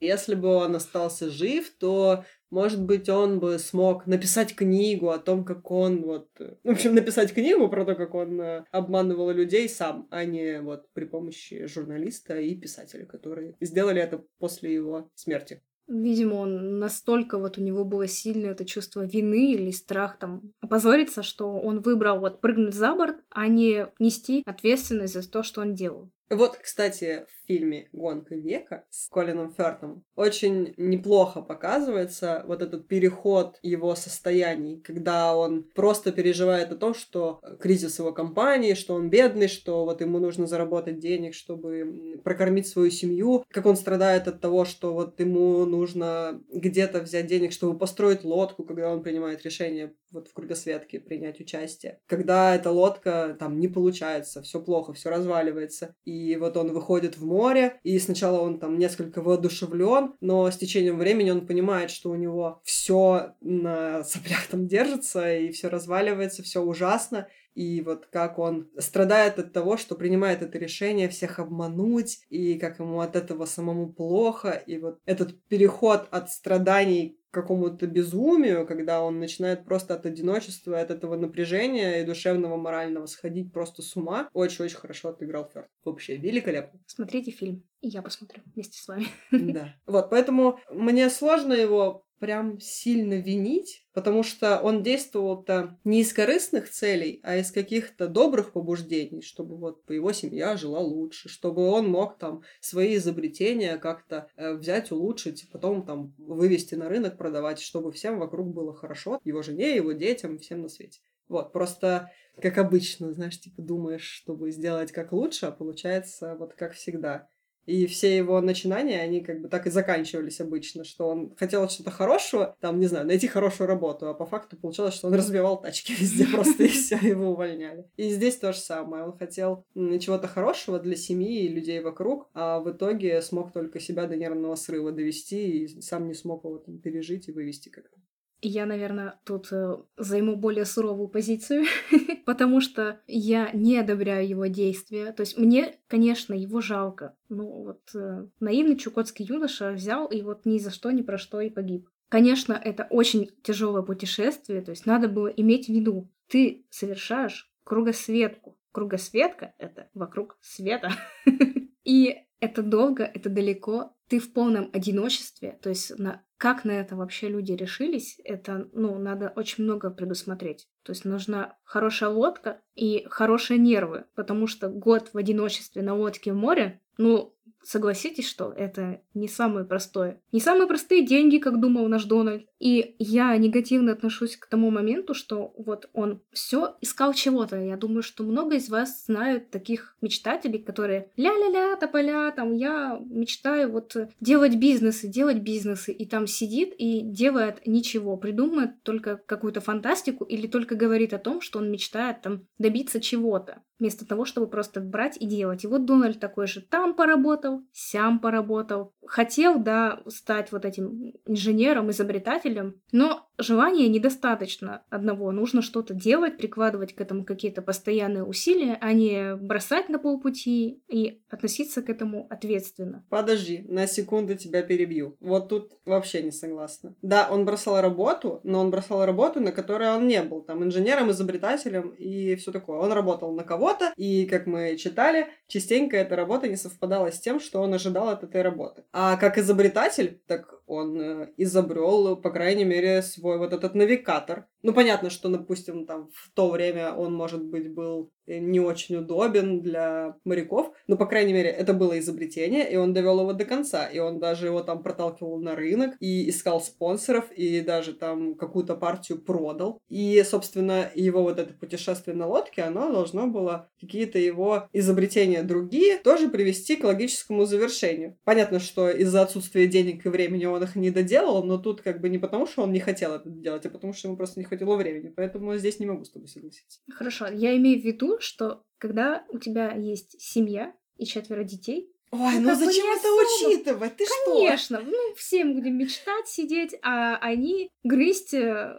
[SPEAKER 1] Если бы он остался жив, то может быть, он бы смог написать книгу о том, как он вот... В общем, написать книгу про то, как он э, обманывал людей сам, а не вот при помощи журналиста и писателя, которые сделали это после его смерти.
[SPEAKER 2] Видимо, он настолько вот у него было сильное это чувство вины или страх там опозориться, что он выбрал вот прыгнуть за борт, а не нести ответственность за то, что он делал.
[SPEAKER 1] Вот, кстати, фильме «Гонка века» с Колином Фёртом очень неплохо показывается вот этот переход его состояний, когда он просто переживает о том, что кризис его компании, что он бедный, что вот ему нужно заработать денег, чтобы прокормить свою семью, как он страдает от того, что вот ему нужно где-то взять денег, чтобы построить лодку, когда он принимает решение вот в кругосветке принять участие. Когда эта лодка там не получается, все плохо, все разваливается, и вот он выходит в море, и сначала он там несколько воодушевлен, но с течением времени он понимает, что у него все на соплях там держится, и все разваливается, все ужасно, и вот как он страдает от того, что принимает это решение всех обмануть, и как ему от этого самому плохо, и вот этот переход от страданий какому-то безумию, когда он начинает просто от одиночества, от этого напряжения и душевного, морального сходить просто с ума, очень-очень хорошо отыграл Фёрд. Вообще великолепно.
[SPEAKER 2] Смотрите фильм, и я посмотрю вместе с вами.
[SPEAKER 1] Да. Вот, поэтому мне сложно его прям сильно винить, потому что он действовал-то не из корыстных целей, а из каких-то добрых побуждений, чтобы вот его семья жила лучше, чтобы он мог там свои изобретения как-то э, взять, улучшить, потом там вывести на рынок, продавать, чтобы всем вокруг было хорошо, его жене, его детям, всем на свете. Вот, просто как обычно, знаешь, типа думаешь, чтобы сделать как лучше, а получается вот как всегда. И все его начинания, они как бы так и заканчивались обычно, что он хотел что-то хорошего, там, не знаю, найти хорошую работу, а по факту получалось, что он [LAUGHS] разбивал тачки везде просто, и все, его увольняли. И здесь то же самое. Он хотел чего-то хорошего для семьи и людей вокруг, а в итоге смог только себя до нервного срыва довести и сам не смог его там пережить и вывести как-то.
[SPEAKER 2] Я, наверное, тут э, займу более суровую позицию, [LAUGHS] потому что я не одобряю его действия. То есть мне, конечно, его жалко. Ну вот э, наивный чукотский юноша взял и вот ни за что, ни про что и погиб. Конечно, это очень тяжелое путешествие, то есть надо было иметь в виду, ты совершаешь кругосветку. Кругосветка — это вокруг света. [LAUGHS] И это долго, это далеко, ты в полном одиночестве, то есть на как на это вообще люди решились, это, ну, надо очень много предусмотреть. То есть нужна хорошая лодка и хорошие нервы, потому что год в одиночестве на лодке в море, ну, согласитесь, что это не самое простое. Не самые простые деньги, как думал наш Дональд. И я негативно отношусь к тому моменту, что вот он все искал чего-то. Я думаю, что много из вас знают таких мечтателей, которые ля-ля-ля, тополя, там я мечтаю вот делать бизнесы, делать бизнесы, и там сидит и делает ничего, придумывает только какую-то фантастику или только говорит о том, что он мечтает там добиться чего-то вместо того, чтобы просто брать и делать. И вот Дональд такой же там поработал, сям поработал. Хотел, да, стать вот этим инженером, изобретателем, но желания недостаточно одного. Нужно что-то делать, прикладывать к этому какие-то постоянные усилия, а не бросать на полпути и относиться к этому ответственно.
[SPEAKER 1] Подожди, на секунду тебя перебью. Вот тут вообще не согласна. Да, он бросал работу, но он бросал работу, на которой он не был. Там инженером, изобретателем и все такое. Он работал на кого-то, и, как мы читали, частенько эта работа не совпадала с тем, что он ожидал от этой работы. А как изобретатель, так он э, изобрел, по крайней мере, свой вот этот навигатор. Ну, понятно, что, допустим, там в то время он, может быть, был Э, не очень удобен для моряков, но, по крайней мере, это было изобретение, и он довел его до конца, и он даже его там проталкивал на рынок, и искал спонсоров, и даже там какую-то партию продал. И, собственно, его вот это путешествие на лодке, оно должно было какие-то его изобретения другие тоже привести к логическому завершению. Понятно, что из-за отсутствия денег и времени он их не доделал, но тут как бы не потому, что он не хотел это делать, а потому, что ему просто не хватило времени. Поэтому здесь не могу с тобой согласиться.
[SPEAKER 2] Хорошо, я имею в виду, что когда у тебя есть семья и четверо детей,
[SPEAKER 1] Ой, ну, ну зачем это особо. учитывать? Ты
[SPEAKER 2] Конечно, что? Конечно, ну все будем мечтать, сидеть, а они грызть... Э,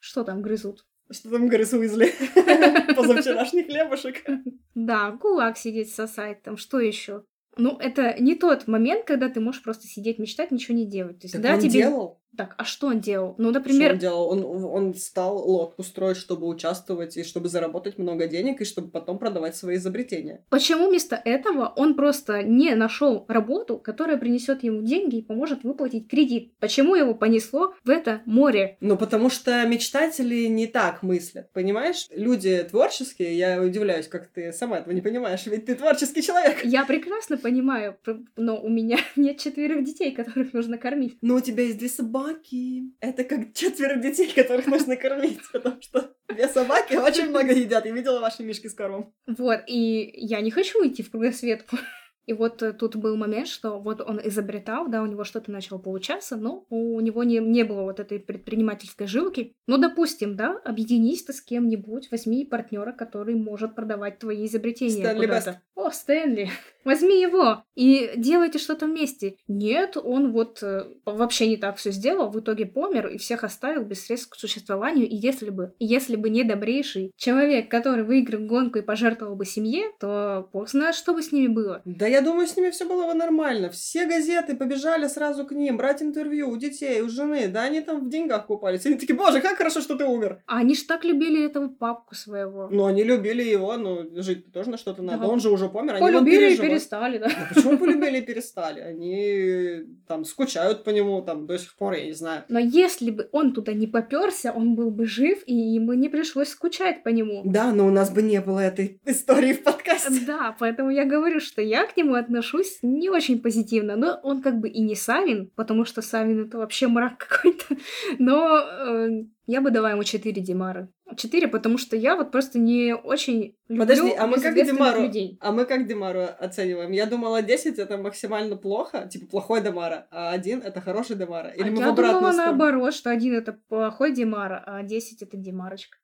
[SPEAKER 2] что там грызут?
[SPEAKER 1] Что там грыз Уизли? [LAUGHS] Позавчерашний хлебушек.
[SPEAKER 2] Да, кулак сидеть, сосать, там что еще? Ну, это не тот момент, когда ты можешь просто сидеть, мечтать, ничего не делать. То есть,
[SPEAKER 1] так
[SPEAKER 2] да,
[SPEAKER 1] он тебе... делал.
[SPEAKER 2] Так, а что он делал? Ну, например...
[SPEAKER 1] Что он делал? Он, он стал лодку строить, чтобы участвовать и чтобы заработать много денег, и чтобы потом продавать свои изобретения.
[SPEAKER 2] Почему вместо этого он просто не нашел работу, которая принесет ему деньги и поможет выплатить кредит? Почему его понесло в это море?
[SPEAKER 1] Ну, потому что мечтатели не так мыслят, понимаешь? Люди творческие, я удивляюсь, как ты сама этого не понимаешь, ведь ты творческий человек.
[SPEAKER 2] Я прекрасно понимаю, но у меня [LAUGHS] нет четверых детей, которых нужно кормить.
[SPEAKER 1] Но у тебя есть две собаки собаки. Это как четверо детей, которых нужно кормить, потому что две собаки очень много едят. Я видела ваши мишки с кормом.
[SPEAKER 2] Вот, и я не хочу идти в кругосветку. И вот э, тут был момент, что вот он изобретал, да, у него что-то начало получаться, но у него не, не было вот этой предпринимательской жилки. Ну, допустим, да, объединись ты с кем-нибудь, возьми партнера, который может продавать твои изобретения.
[SPEAKER 1] Стэнли Бест.
[SPEAKER 2] О, Стэнли. Возьми его и делайте что-то вместе. Нет, он вот э, вообще не так все сделал, в итоге помер и всех оставил без средств к существованию. И если бы, если бы не добрейший человек, который выиграл гонку и пожертвовал бы семье, то бог знает, что бы с ними было.
[SPEAKER 1] Да я думаю, с ними все было бы нормально. Все газеты побежали сразу к ним, брать интервью у детей, у жены. Да они там в деньгах купались. Они такие, боже, как хорошо, что ты умер.
[SPEAKER 2] А они ж так любили этого папку своего.
[SPEAKER 1] Ну, они любили его, но жить тоже на что-то надо.
[SPEAKER 2] Да.
[SPEAKER 1] Он же уже помер, они
[SPEAKER 2] Полюбили и. Перестали, да.
[SPEAKER 1] Да почему полюбили и перестали? Они там скучают по нему там до сих пор, я не знаю.
[SPEAKER 2] Но если бы он туда не поперся, он был бы жив, и ему не пришлось скучать по нему.
[SPEAKER 1] Да, но у нас бы не было этой истории в подкасте.
[SPEAKER 2] Да, поэтому я говорю, что я к нему отношусь не очень позитивно. Но он как бы и не Савин, потому что Савин это вообще мрак какой-то. Но э, я бы дала ему 4 Димара. 4, потому что я вот просто не очень люблю
[SPEAKER 1] Подожди, а мы как Димару?
[SPEAKER 2] людей.
[SPEAKER 1] А мы как Демару оцениваем? Я думала, 10 это максимально плохо, типа плохой Демара, а 1 это хороший Демара. Или
[SPEAKER 2] а
[SPEAKER 1] мы в
[SPEAKER 2] я
[SPEAKER 1] обратную
[SPEAKER 2] думала
[SPEAKER 1] сторону?
[SPEAKER 2] наоборот, что один это плохой Димара, а 10 это Димарочка.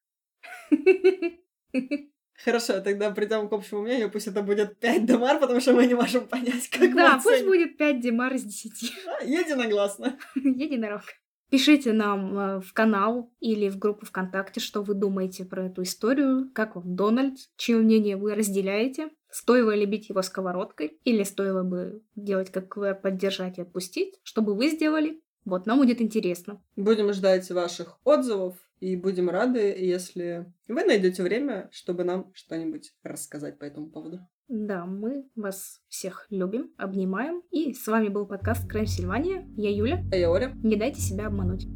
[SPEAKER 2] [LAUGHS]
[SPEAKER 1] Хорошо, тогда придем к общему мнению, пусть это будет 5 Демар, потому что мы не можем понять, как
[SPEAKER 2] Да, пусть будет 5 Димар из 10.
[SPEAKER 1] А, Единогласно. [LAUGHS]
[SPEAKER 2] Единорог. Пишите нам э, в канал или в группу ВКонтакте, что вы думаете про эту историю, как вам Дональд, чье мнение вы разделяете, стоило ли бить его сковородкой, или стоило бы делать как КВР, поддержать и отпустить, что бы вы сделали. Вот, нам будет интересно.
[SPEAKER 1] Будем ждать ваших отзывов и будем рады, если вы найдете время, чтобы нам что-нибудь рассказать по этому поводу.
[SPEAKER 2] Да, мы вас всех любим, обнимаем. И с вами был подкаст Крайм Сильвания. Я Юля.
[SPEAKER 1] А я Оля.
[SPEAKER 2] Не дайте себя обмануть.